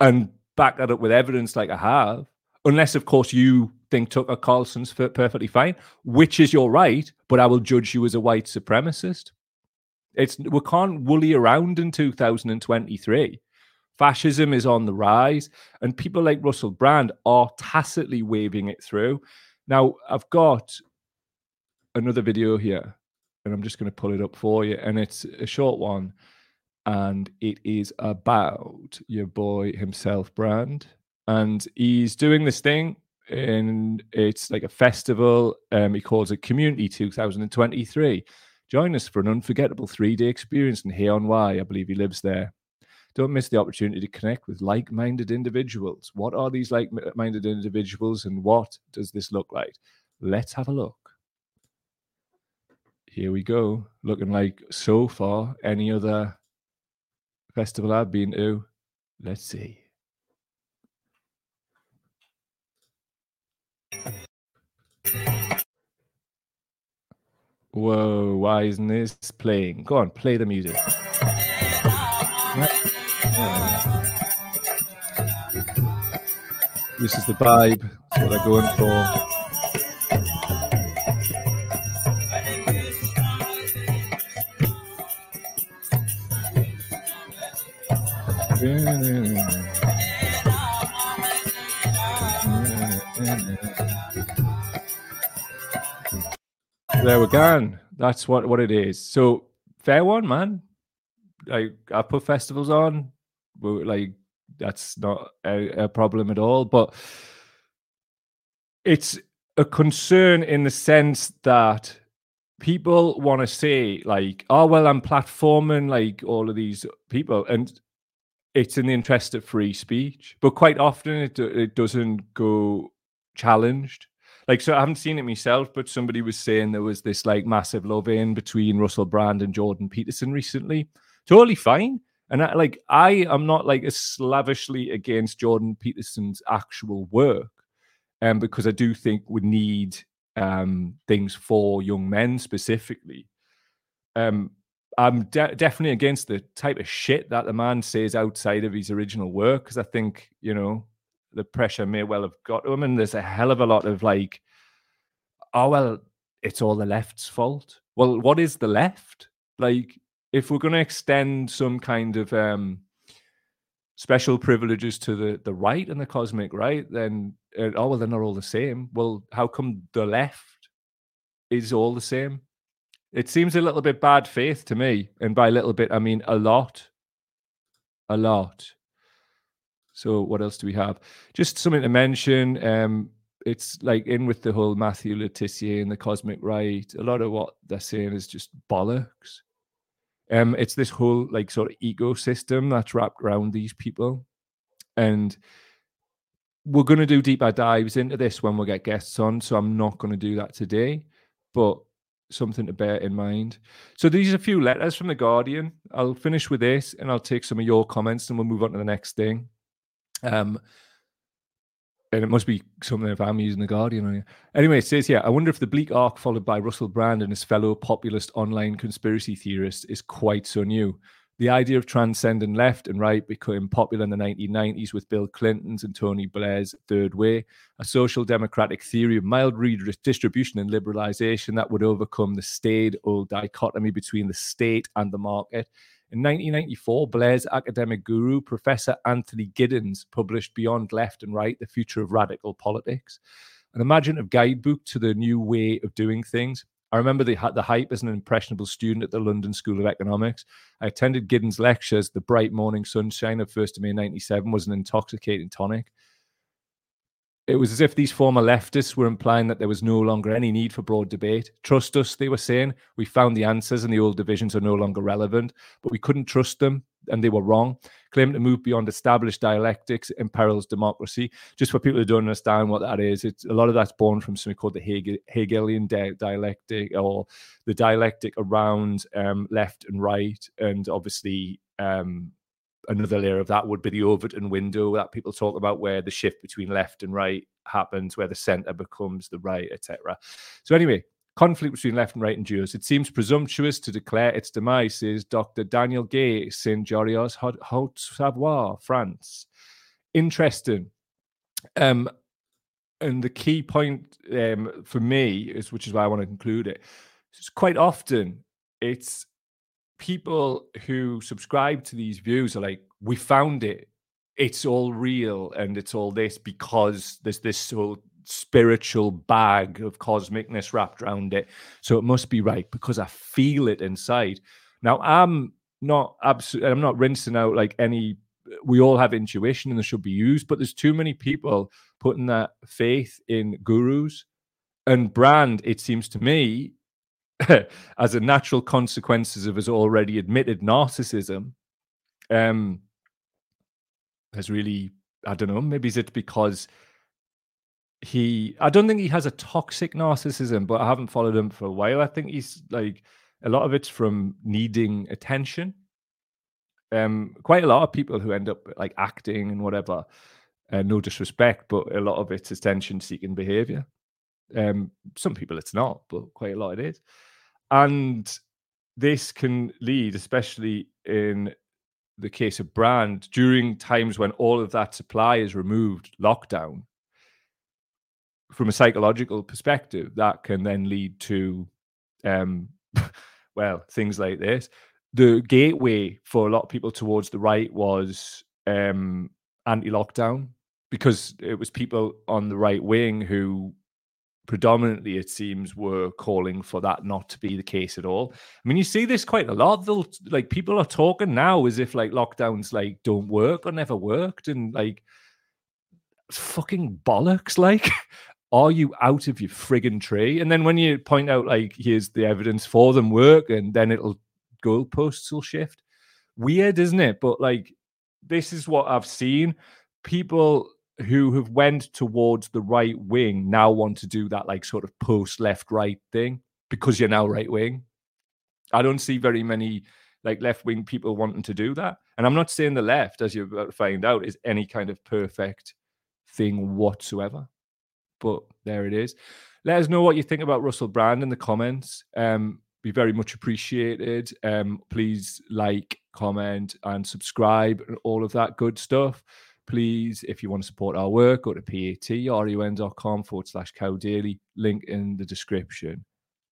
and back that up with evidence, like I have, unless of course you think Tucker Carlson's perfectly fine, which is your right, but I will judge you as a white supremacist. It's we can't woolly around in 2023. Fascism is on the rise, and people like Russell Brand are tacitly waving it through. Now, I've got another video here, and I'm just going to pull it up for you, and it's a short one, and it is about your boy himself, Brand, and he's doing this thing and it's like a festival. Um, he calls it Community 2023. Join us for an unforgettable three day experience in Hay-on-Wye. I believe he lives there. Don't miss the opportunity to connect with like minded individuals. What are these like minded individuals and what does this look like? Let's have a look. Here we go. Looking like so far any other festival I've been to. Let's see. Whoa, why isn't this playing? Go on, play the music. This is the vibe. That's what they're going for. There we go. That's what, what it is. So fair one, man. Like I put festivals on, like that's not a, a problem at all. But it's a concern in the sense that people want to say like oh well i'm platforming like all of these people and it's in the interest of free speech but quite often it, it doesn't go challenged like so i haven't seen it myself but somebody was saying there was this like massive love in between russell brand and jordan peterson recently totally fine and I, like I am not like as slavishly against Jordan Peterson's actual work, um, because I do think we need um things for young men specifically. Um, I'm de- definitely against the type of shit that the man says outside of his original work because I think you know the pressure may well have got to him, and there's a hell of a lot of like, oh well, it's all the left's fault. Well, what is the left? Like, if we're going to extend some kind of um, special privileges to the the right and the cosmic right, then uh, oh well, they're not all the same. Well, how come the left is all the same? It seems a little bit bad faith to me, and by a little bit, I mean a lot, a lot. So what else do we have? Just something to mention. Um, it's like in with the whole Matthew Le Tissier and the cosmic right. A lot of what they're saying is just bollocks. Um, it's this whole like sort of ecosystem that's wrapped around these people, and we're going to do deeper dives into this when we get guests on. So I'm not going to do that today, but something to bear in mind. So these are a few letters from the Guardian. I'll finish with this, and I'll take some of your comments, and we'll move on to the next thing. Um, and it must be something if I'm using the Guardian. Anyway, it says here, I wonder if the bleak arc followed by Russell Brand and his fellow populist online conspiracy theorists is quite so new. The idea of transcending left and right became popular in the 1990s with Bill Clinton's and Tony Blair's Third Way, a social democratic theory of mild redistribution and liberalization that would overcome the staid old dichotomy between the state and the market in 1994, Blair's academic guru, Professor Anthony Giddens, published Beyond Left and Right The Future of Radical Politics, an imaginative guidebook to the new way of doing things. I remember the, the hype as an impressionable student at the London School of Economics. I attended Giddens' lectures. The bright morning sunshine of 1st of May 97 was an intoxicating tonic it was as if these former leftists were implying that there was no longer any need for broad debate. Trust us, they were saying. We found the answers and the old divisions are no longer relevant, but we couldn't trust them and they were wrong. Claiming to move beyond established dialectics imperils democracy. Just for people who don't understand what that is, it's a lot of that's born from something called the Hegel, Hegelian di- dialectic or the dialectic around um, left and right, and obviously um, another layer of that would be the Overton window that people talk about, where the shift between left and right happens, where the center becomes the right, etc. So anyway, conflict between left and right endures. It seems presumptuous to declare its demise, says Dr. Daniel Gay, Saint Georges, Haute Savoie, France. Interesting. Um, and the key point um, for me is, which is why I want to conclude it. It's quite often it's people who subscribe to these views are like, we found it. It's all real and it's all this because there's this whole spiritual bag of cosmicness wrapped around it. So it must be right because I feel it inside. Now I'm not absolutely I'm not rinsing out like any we all have intuition and they should be used, but there's too many people putting that faith in gurus and brand. It seems to me, as a natural consequences of his already admitted narcissism, um, has really I don't know. Maybe is it because he? I don't think he has a toxic narcissism, but I haven't followed him for a while. I think he's like a lot of it's from needing attention. Um, quite a lot of people who end up like acting and whatever. Uh, no disrespect, but a lot of it's attention-seeking behavior. Um, some people it's not, but quite a lot it is. And this can lead, especially in the case of brand during times when all of that supply is removed, lockdown, from a psychological perspective, that can then lead to, um, well, things like this. The gateway for a lot of people towards the right was um, anti-lockdown because it was people on the right wing who predominantly it seems were calling for that not to be the case at all. I mean you see this quite a lot. They'll like people are talking now as if like lockdowns like don't work or never worked and like fucking bollocks like are you out of your friggin' tree? And then when you point out like here's the evidence for them work and then it'll goalposts will shift. Weird isn't it? But like this is what i've seen. People who have went towards the right wing now want to do that like sort of post left right thing because you're now right wing. I don't see very many like left wing people wanting to do that. And I'm not saying the left, as you find out, is any kind of perfect thing whatsoever. But there it is. Let us know what you think about Russell Brand in the comments. Um, be very much appreciated. Um, please like, comment, and subscribe, and all of that good stuff please, if you want to support our work, go to patreon.com forward slash cow daily. Link in the description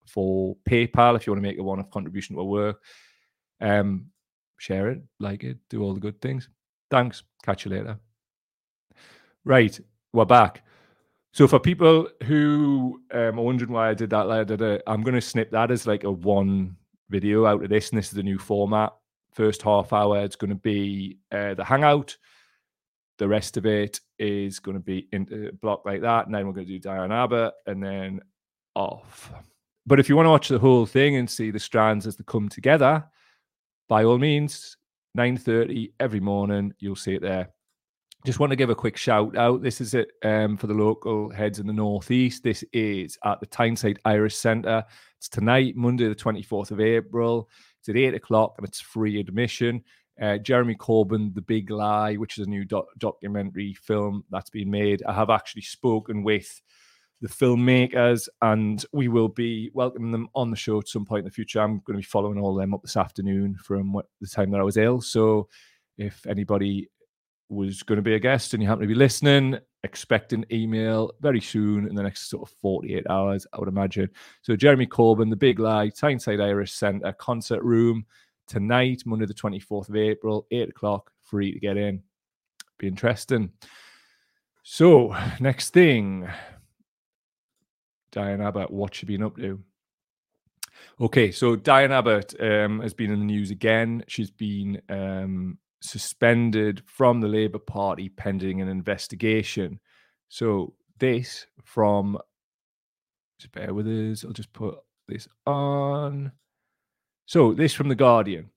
for PayPal if you want to make a one off contribution to our work. Um, share it, like it, do all the good things. Thanks. Catch you later. Right, we're back. So for people who um, are wondering why I did that, I'm going to snip that as like a one video out of this, and this is the new format. First half hour, it's going to be uh, the hangout. The rest of it is going to be in a uh, block like that. And then we're going to do Diane Abbott and then off. But if you want to watch the whole thing and see the strands as they come together, by all means, 9.30 every morning, you'll see it there. Just want to give a quick shout out. This is it um, for the local heads in the Northeast. This is at the Tyneside Irish Centre. It's tonight, Monday, the 24th of April. It's at 8 o'clock and it's free admission. Uh, Jeremy Corbyn, The Big Lie, which is a new doc- documentary film that's been made. I have actually spoken with the filmmakers and we will be welcoming them on the show at some point in the future. I'm going to be following all them up this afternoon from what, the time that I was ill. So if anybody was going to be a guest and you happen to be listening, expect an email very soon in the next sort of 48 hours, I would imagine. So Jeremy Corbyn, The Big Lie, Tyneside Irish Centre, concert room tonight, Monday, the 24th of April, 8 o'clock, free to get in. Be interesting. So, next thing, Diane Abbott, what she been up to? Okay, so Diane Abbott um, has been in the news again. She's been um, suspended from the Labour Party pending an investigation. So, this from, just bear with us, I'll just put this on. So, this from The Guardian.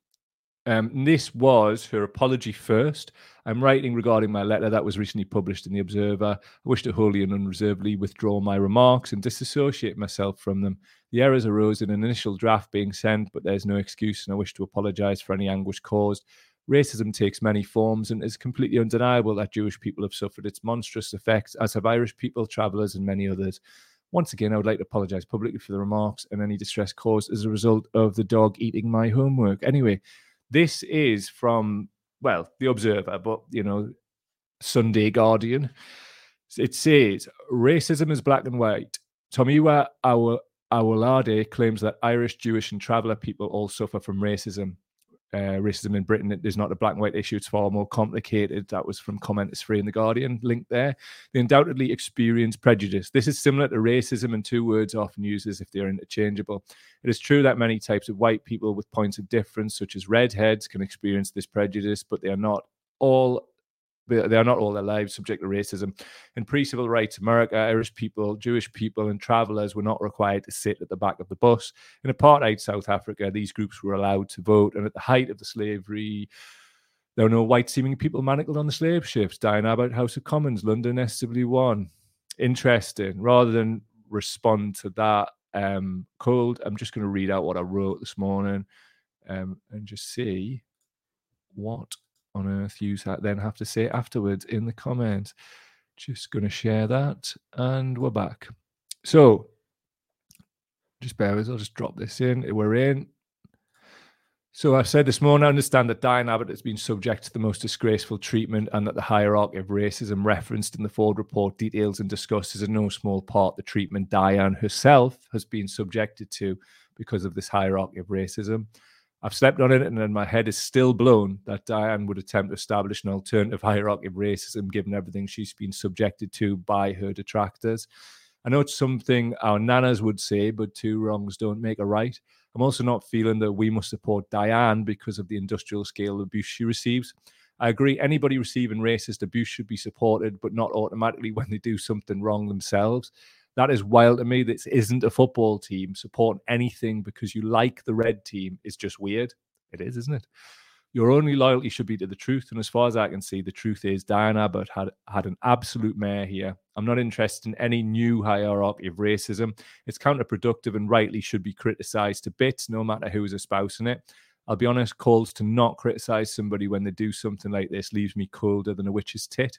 Um, this was her apology first. I'm writing regarding my letter that was recently published in The Observer. I wish to wholly and unreservedly withdraw my remarks and disassociate myself from them. The errors arose in an initial draft being sent, but there's no excuse, and I wish to apologize for any anguish caused. Racism takes many forms and it's completely undeniable that Jewish people have suffered its monstrous effects, as have Irish people, travellers, and many others. Once again, I would like to apologize publicly for the remarks and any distress caused as a result of the dog eating my homework. Anyway, this is from, well, The Observer, but, you know, Sunday Guardian. It says racism is black and white. Tomiwa Owolade claims that Irish, Jewish, and traveller people all suffer from racism uh, racism in Britain is not a black and white issue. It's far more complicated. That was from Comment is Free in The Guardian, link there. They undoubtedly experience prejudice. This is similar to racism, and two words often used as if they are interchangeable. It is true that many types of white people with points of difference, such as redheads, can experience this prejudice, but they are not all they are not all their lives subject to racism. In pre civil rights America, Irish people, Jewish people, and travelers were not required to sit at the back of the bus. In apartheid South Africa, these groups were allowed to vote. And at the height of the slavery, there were no white seeming people manacled on the slave ships. Diane Abbott, House of Commons, London SW1. Interesting. Rather than respond to that um, cold, I'm just going to read out what I wrote this morning um, and just see what on earth you then have to say afterwards in the comments. Just going to share that and we're back. So just bear with us, I'll just drop this in. We're in. So I said this morning, I understand that Diane Abbott has been subject to the most disgraceful treatment and that the hierarchy of racism referenced in the Forde report details and discusses in no small part the treatment Diane herself has been subjected to because of this hierarchy of racism. I've slept on it and then my head is still blown that Diane would attempt to establish an alternative hierarchy of racism given everything she's been subjected to by her detractors. I know it's something our nanas would say, but two wrongs don't make a right. I'm also not feeling that we must support Diane because of the industrial scale abuse she receives. I agree, anybody receiving racist abuse should be supported, but not automatically when they do something wrong themselves. That is wild to me. This isn't a football team. Supporting anything because you like the red team is just weird. It is, isn't it? Your only loyalty should be to the truth. And as far as I can see, the truth is Diane Abbott had, had an absolute mare here. I'm not interested in any new hierarchy of racism. It's counterproductive and rightly should be criticized to bits, no matter who is espousing it. I'll be honest, calls to not criticize somebody when they do something like this leaves me colder than a witch's tit.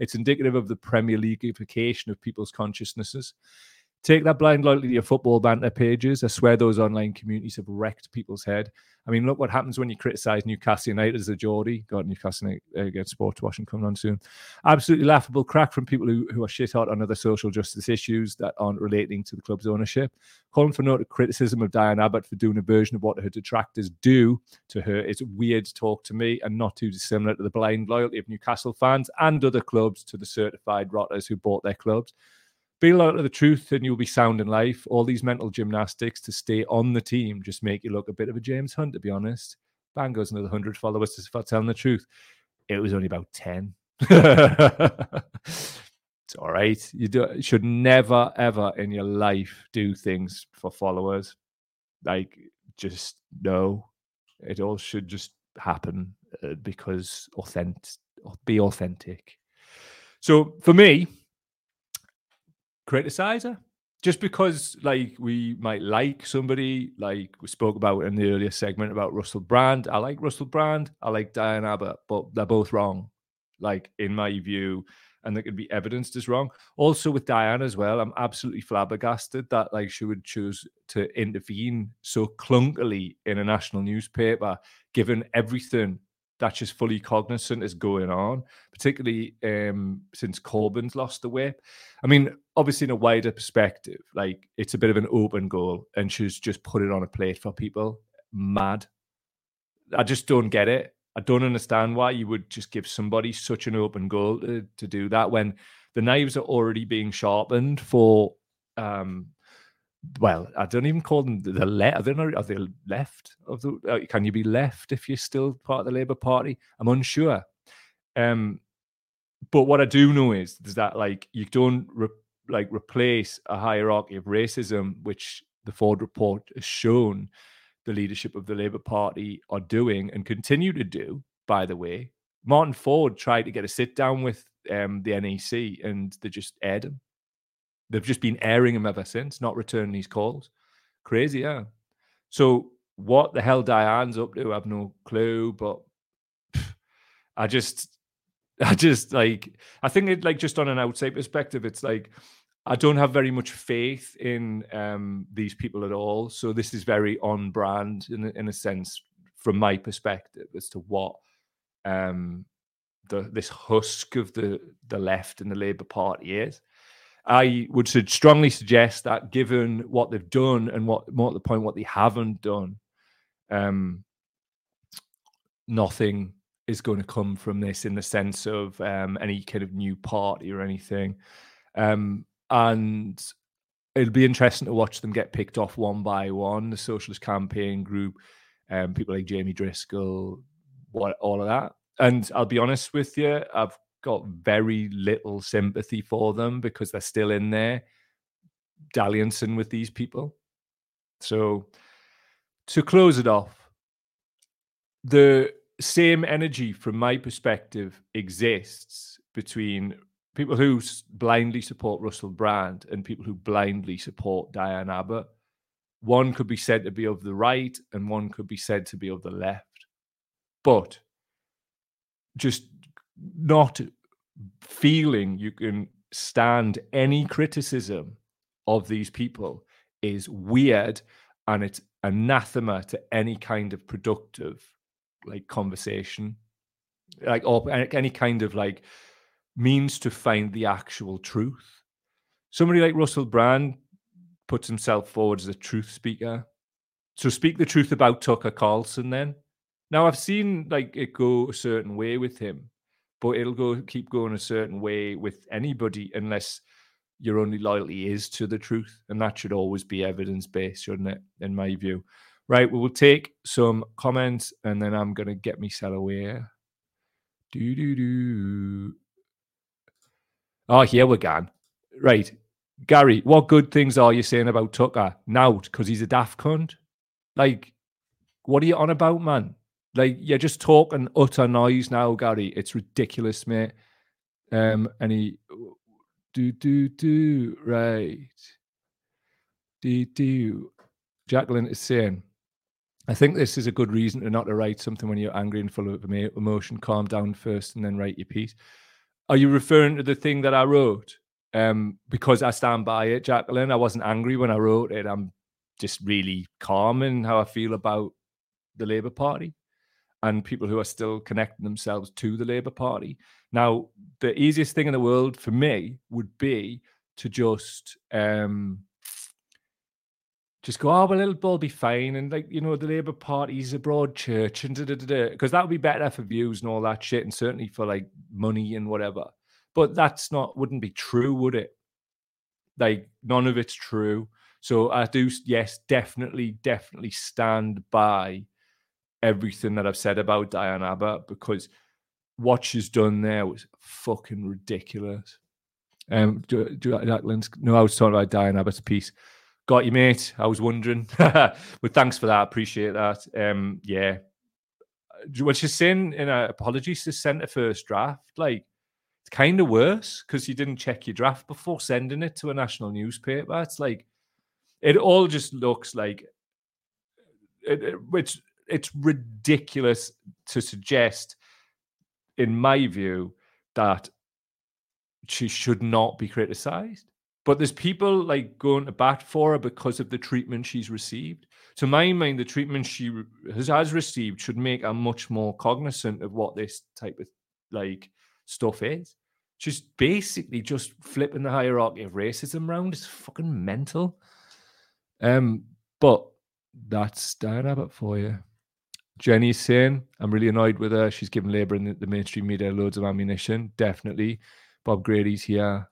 It's indicative of the Premier Leagueification of people's consciousnesses. Take that blind loyalty to your football banter pages. I swear those online communities have wrecked people's head. I mean, look what happens when you criticize Newcastle United as a Geordie. Got Newcastle United against Sport washing coming on soon. Absolutely laughable crack from people who, who are shit hot on other social justice issues that aren't relating to the club's ownership. Calling for noted criticism of Diane Abbott for doing a version of what her detractors do to her is weird talk to me and not too dissimilar to the blind loyalty of Newcastle fans and other clubs to the certified rotters who bought their clubs. Be loyal to the truth and you'll be sound in life. All these mental gymnastics to stay on the team just make you look a bit of a James Hunt, to be honest. Bang goes another 100 followers for telling the truth. It was only about 10. it's all right. You do, you should never, ever in your life do things for followers. Like, just no. It all should just happen uh, because authentic, be authentic. So for me, criticize her just because like we might like somebody like we spoke about in the earlier segment about russell brand. I like russell brand. I like diane abbott but they're both wrong like in my view and there could be evidenced as wrong. Also with diane as well i'm absolutely flabbergasted that like she would choose to intervene so clunkily in a national newspaper given everything that's just fully cognizant is going on, particularly um, since Corbyn's lost the whip. I mean, obviously, in a wider perspective, like it's a bit of an open goal, and she's just put it on a plate for people. Mad. I just don't get it. I don't understand why you would just give somebody such an open goal to, to do that when the knives are already being sharpened for um, well, I don't even call them the left. Are not, are they left of the? Uh, can you be left if you're still part of the Labour Party? I'm unsure. Um, but what I do know is, is that like you don't re- like replace a hierarchy of racism, which the Forde report has shown the leadership of the Labour Party are doing and continue to do. By the way, Martin Forde tried to get a sit down with um, the NEC, and they just aired him. They've just been airing him ever since, not returning these calls. Crazy, yeah. So what the hell Diane's up to, I have no clue. But I just, I just like, I think it like just on an outside perspective, it's like I don't have very much faith in um, these people at all. So this is very on brand in in a sense from my perspective as to what um, the this husk of the the left and the Labour Party is. I would strongly suggest that given what they've done and what more at the point what they haven't done, um, nothing is going to come from this in the sense of um, any kind of new party or anything. Um, and it'll be interesting to watch them get picked off one by one. The Socialist Campaign Group, um, people like Jamie Driscoll, what all of that. and I'll be honest with you, I've got very little sympathy for them because they're still in there dalliancing with these people. So to close it off, the same energy from my perspective exists between people who blindly support Russell Brand and people who blindly support Diane Abbott. One could be said to be of the right and one could be said to be of the left. But just not feeling you can stand any criticism of these people is weird and it's anathema to any kind of productive like conversation like or any kind of like means to find the actual truth. Somebody like russell brand puts himself forward as a truth speaker. So speak the truth about tucker carlson then. Now i've seen like it go a certain way with him but it'll go keep going a certain way with anybody unless your only loyalty is to the truth and that should always be evidence based shouldn't it in my view Right, we will take some comments and then I'm going to get myself away. Do, do, do. Oh, here we go. Right. Gary, what good things are you saying about Tucker? Now, because he's a daft cunt? Like, what are you on about, man? Like, you're just talking utter noise now, Gary. It's ridiculous, mate. Um, and he do do do right. Do do. Jacqueline is saying, I think this is a good reason to not to write something when you're angry and full of emotion. Calm down first and then write your piece. Are you referring to the thing that I wrote? Um, because I stand by it, Jacqueline. I wasn't angry when I wrote it. I'm just really calm in how I feel about the Labour Party and people who are still connecting themselves to the Labour Party. Now, the easiest thing in the world for me would be to just um, just go, oh, well, it'll all be fine. And like, you know, the Labour Party's a broad church and da da da. because that would be better for views and all that shit. And certainly for like money and whatever. But that's not, wouldn't be true, would it? Like, none of it's true. So I do, yes, definitely, definitely stand by everything that I've said about Diane Abbott because what she's done there was fucking ridiculous. Um, do, do, no, I was talking about Diane Abbott's piece. Got you, mate. I was wondering. but thanks for that. Appreciate that. Um, yeah. What she's saying in her apologies to a first draft, like it's kind of worse because you didn't check your draft before sending it to a national newspaper. It's like it all just looks like it, it, it's it's ridiculous to suggest, in my view, that she should not be criticized. But there's people like going to bat for her because of the treatment she's received. To my mind, the treatment she has, has received should make her much more cognizant of what this type of like stuff is. She's basically just flipping the hierarchy of racism around. It's fucking mental. Um, but that's Diane Abbott for you. Jenny's saying, I'm really annoyed with her. She's giving Labour and the, the mainstream media loads of ammunition. Definitely. Bob Grady's here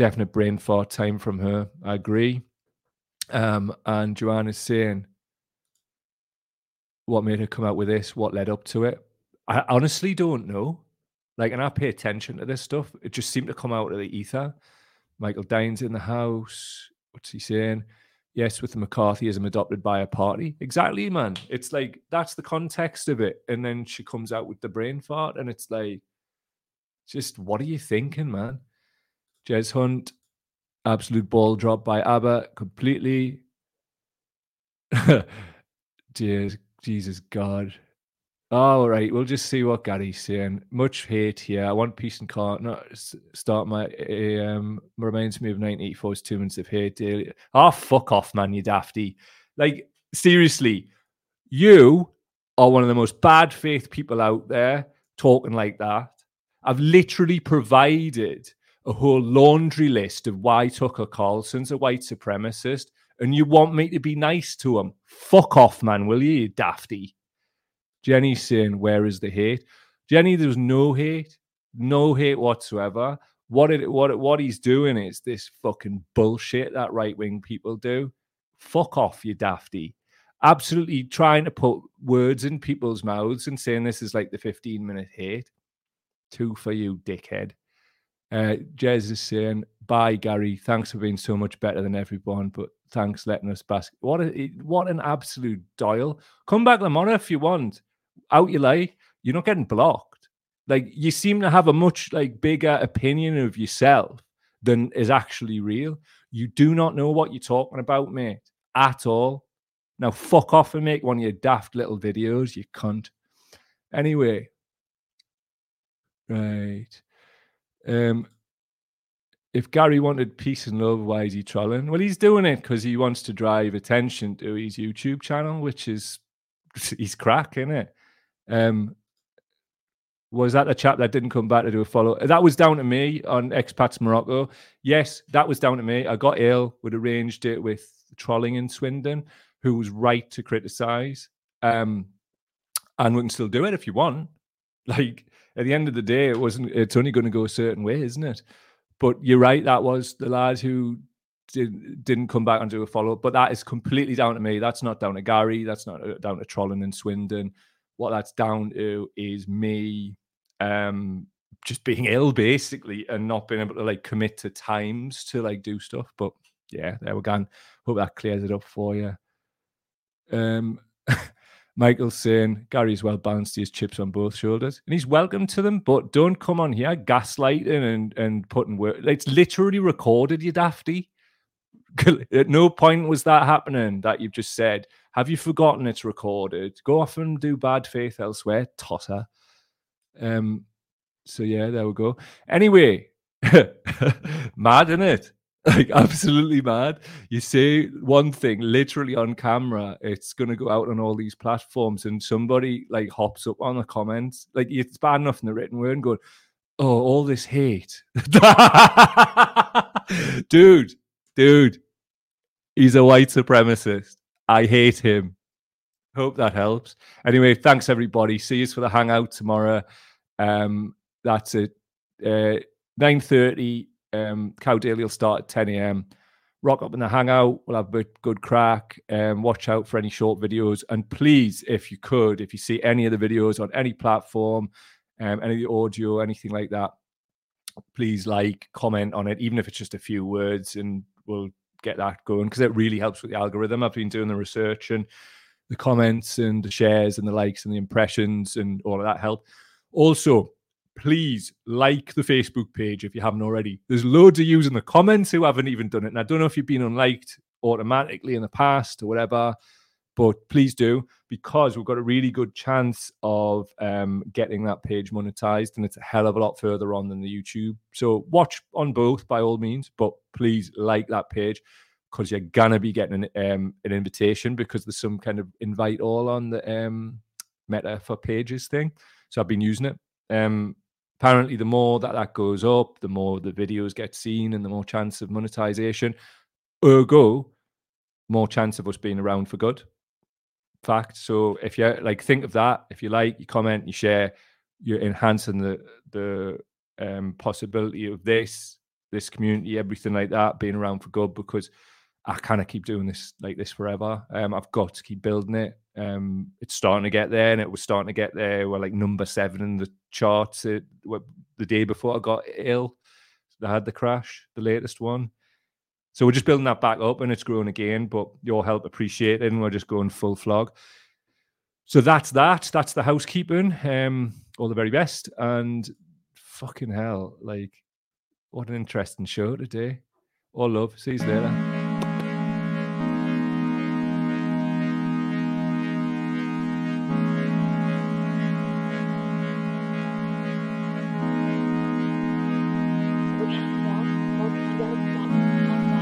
definite brain fart time from her. I agree. Um, and Joanne is saying, what made her come out with this? What led up to it? I honestly don't know. Like, and I pay attention to this stuff. It just seemed to come out of the ether. Michael Dines in the house. What's he saying? Yes, with the McCarthyism adopted by a party. Exactly, man. It's like that's the context of it. And then she comes out with the brain fart, and it's like, just what are you thinking, man? Jez Hunt, absolute ball drop by Abba, completely. Dear Jesus God. All right, we'll just see what Gary's saying. Much hate here. I want peace and calm. Not start my um reminds me of 1984's two minutes of hate. Daily. Oh, fuck off, man, you dafty. Like, seriously, you are one of the most bad faith people out there talking like that. I've literally provided a whole laundry list of why Tucker Carlson's a white supremacist, and you want me to be nice to him. Fuck off, man, will you, you dafty? Jenny's saying, Where is the hate? Jenny, there's no hate, no hate whatsoever. What it what it, what he's doing is this fucking bullshit that right wing people do. Fuck off, you dafty. absolutely trying to put words in people's mouths and saying this is like the 15 minute hate. Two for you, dickhead. Uh, Jez is saying, "Bye, Gary. Thanks for being so much better than everyone, but thanks letting us bask. What a what an absolute dial. Come back tomorrow if you want. Out you like. You're not getting blocked. Like you seem to have a much like bigger opinion of yourself than is actually real. You do not know what you're talking about, mate, at all. Now fuck off and make one of your daft little videos, you cunt. Anyway, right. Um, if Gary wanted peace and love, why is he trolling? Well, he's doing it because he wants to drive attention to his YouTube channel, which is he's crack, isn't it? Um, was that the chap that didn't come back to do a follow? That was down to me on Expats Morocco. Yes, that was down to me. I got ill, would arranged it with trolling in Swindon, who was right to criticize. Um, and we can still do it if you want. Like at the end of the day, it wasn't. It's only going to go a certain way, isn't it? But you're right. That was the lad who did, didn't come back and do a follow up. But that is completely down to me. That's not down to Gary. That's not uh, down to trolling and Swindon. What that's down to is me um, just being ill, basically, and not being able to like commit to times to like do stuff. But yeah, there we go. Hope that clears it up for you. Um, Michael's saying Gary's well balanced. Has chips on both shoulders, and he's welcome to them. But don't come on here gaslighting and and putting work. It's literally recorded, you dafty. At no point was that happening. That you've just said. Have you forgotten it's recorded? Go off and do bad faith elsewhere, totter. Um. So yeah, there we go. Anyway, mad in it like absolutely mad. You say one thing literally on camera, it's gonna go out on all these platforms, and somebody like hops up on the comments. Like it's bad enough in the written word and going, Oh, all this hate. dude, dude, he's a white supremacist. I hate him. Hope that helps. Anyway, thanks everybody. See you for the hangout tomorrow. Um, that's it. Uh, 9.30 um, Cow Daily will start at 10 a.m. Rock up in the hangout. We'll have a good crack. Um, watch out for any short videos. And please, if you could, if you see any of the videos on any platform, um, any of the audio, anything like that, please like, comment on it, even if it's just a few words, and we'll get that going because it really helps with the algorithm. I've been doing the research and the comments and the shares and the likes and the impressions and all of that help. Also, please like the Facebook page if you haven't already. There's loads of you in the comments who haven't even done it. And I don't know if you've been unliked automatically in the past or whatever, but please do because we've got a really good chance of um, getting that page monetized and it's a hell of a lot further on than the YouTube. So watch on both by all means, but please like that page because you're gonna be getting an, um, an invitation because there's some kind of invite all on the um, meta for pages thing. So I've been using it. Um, apparently the more that that goes up the more the videos get seen and the more chance of monetization. Ergo more chance of us being around for good. Fact. So if you like think of that. If you like you comment you share you're enhancing the the um, possibility of this this community everything like that being around for good because i kind of keep doing this like this forever. Um, i've got to keep building it um, it's starting to get there, and it was starting to get there. We're like number seven in the charts it, the day before I got ill. I had the crash, the latest one. So we're just building that back up, and it's growing again. But your help appreciated, and we're just going full flog. So that's that. That's the housekeeping. Um, all the very best, and fucking hell, like what an interesting show today. All love. See you later.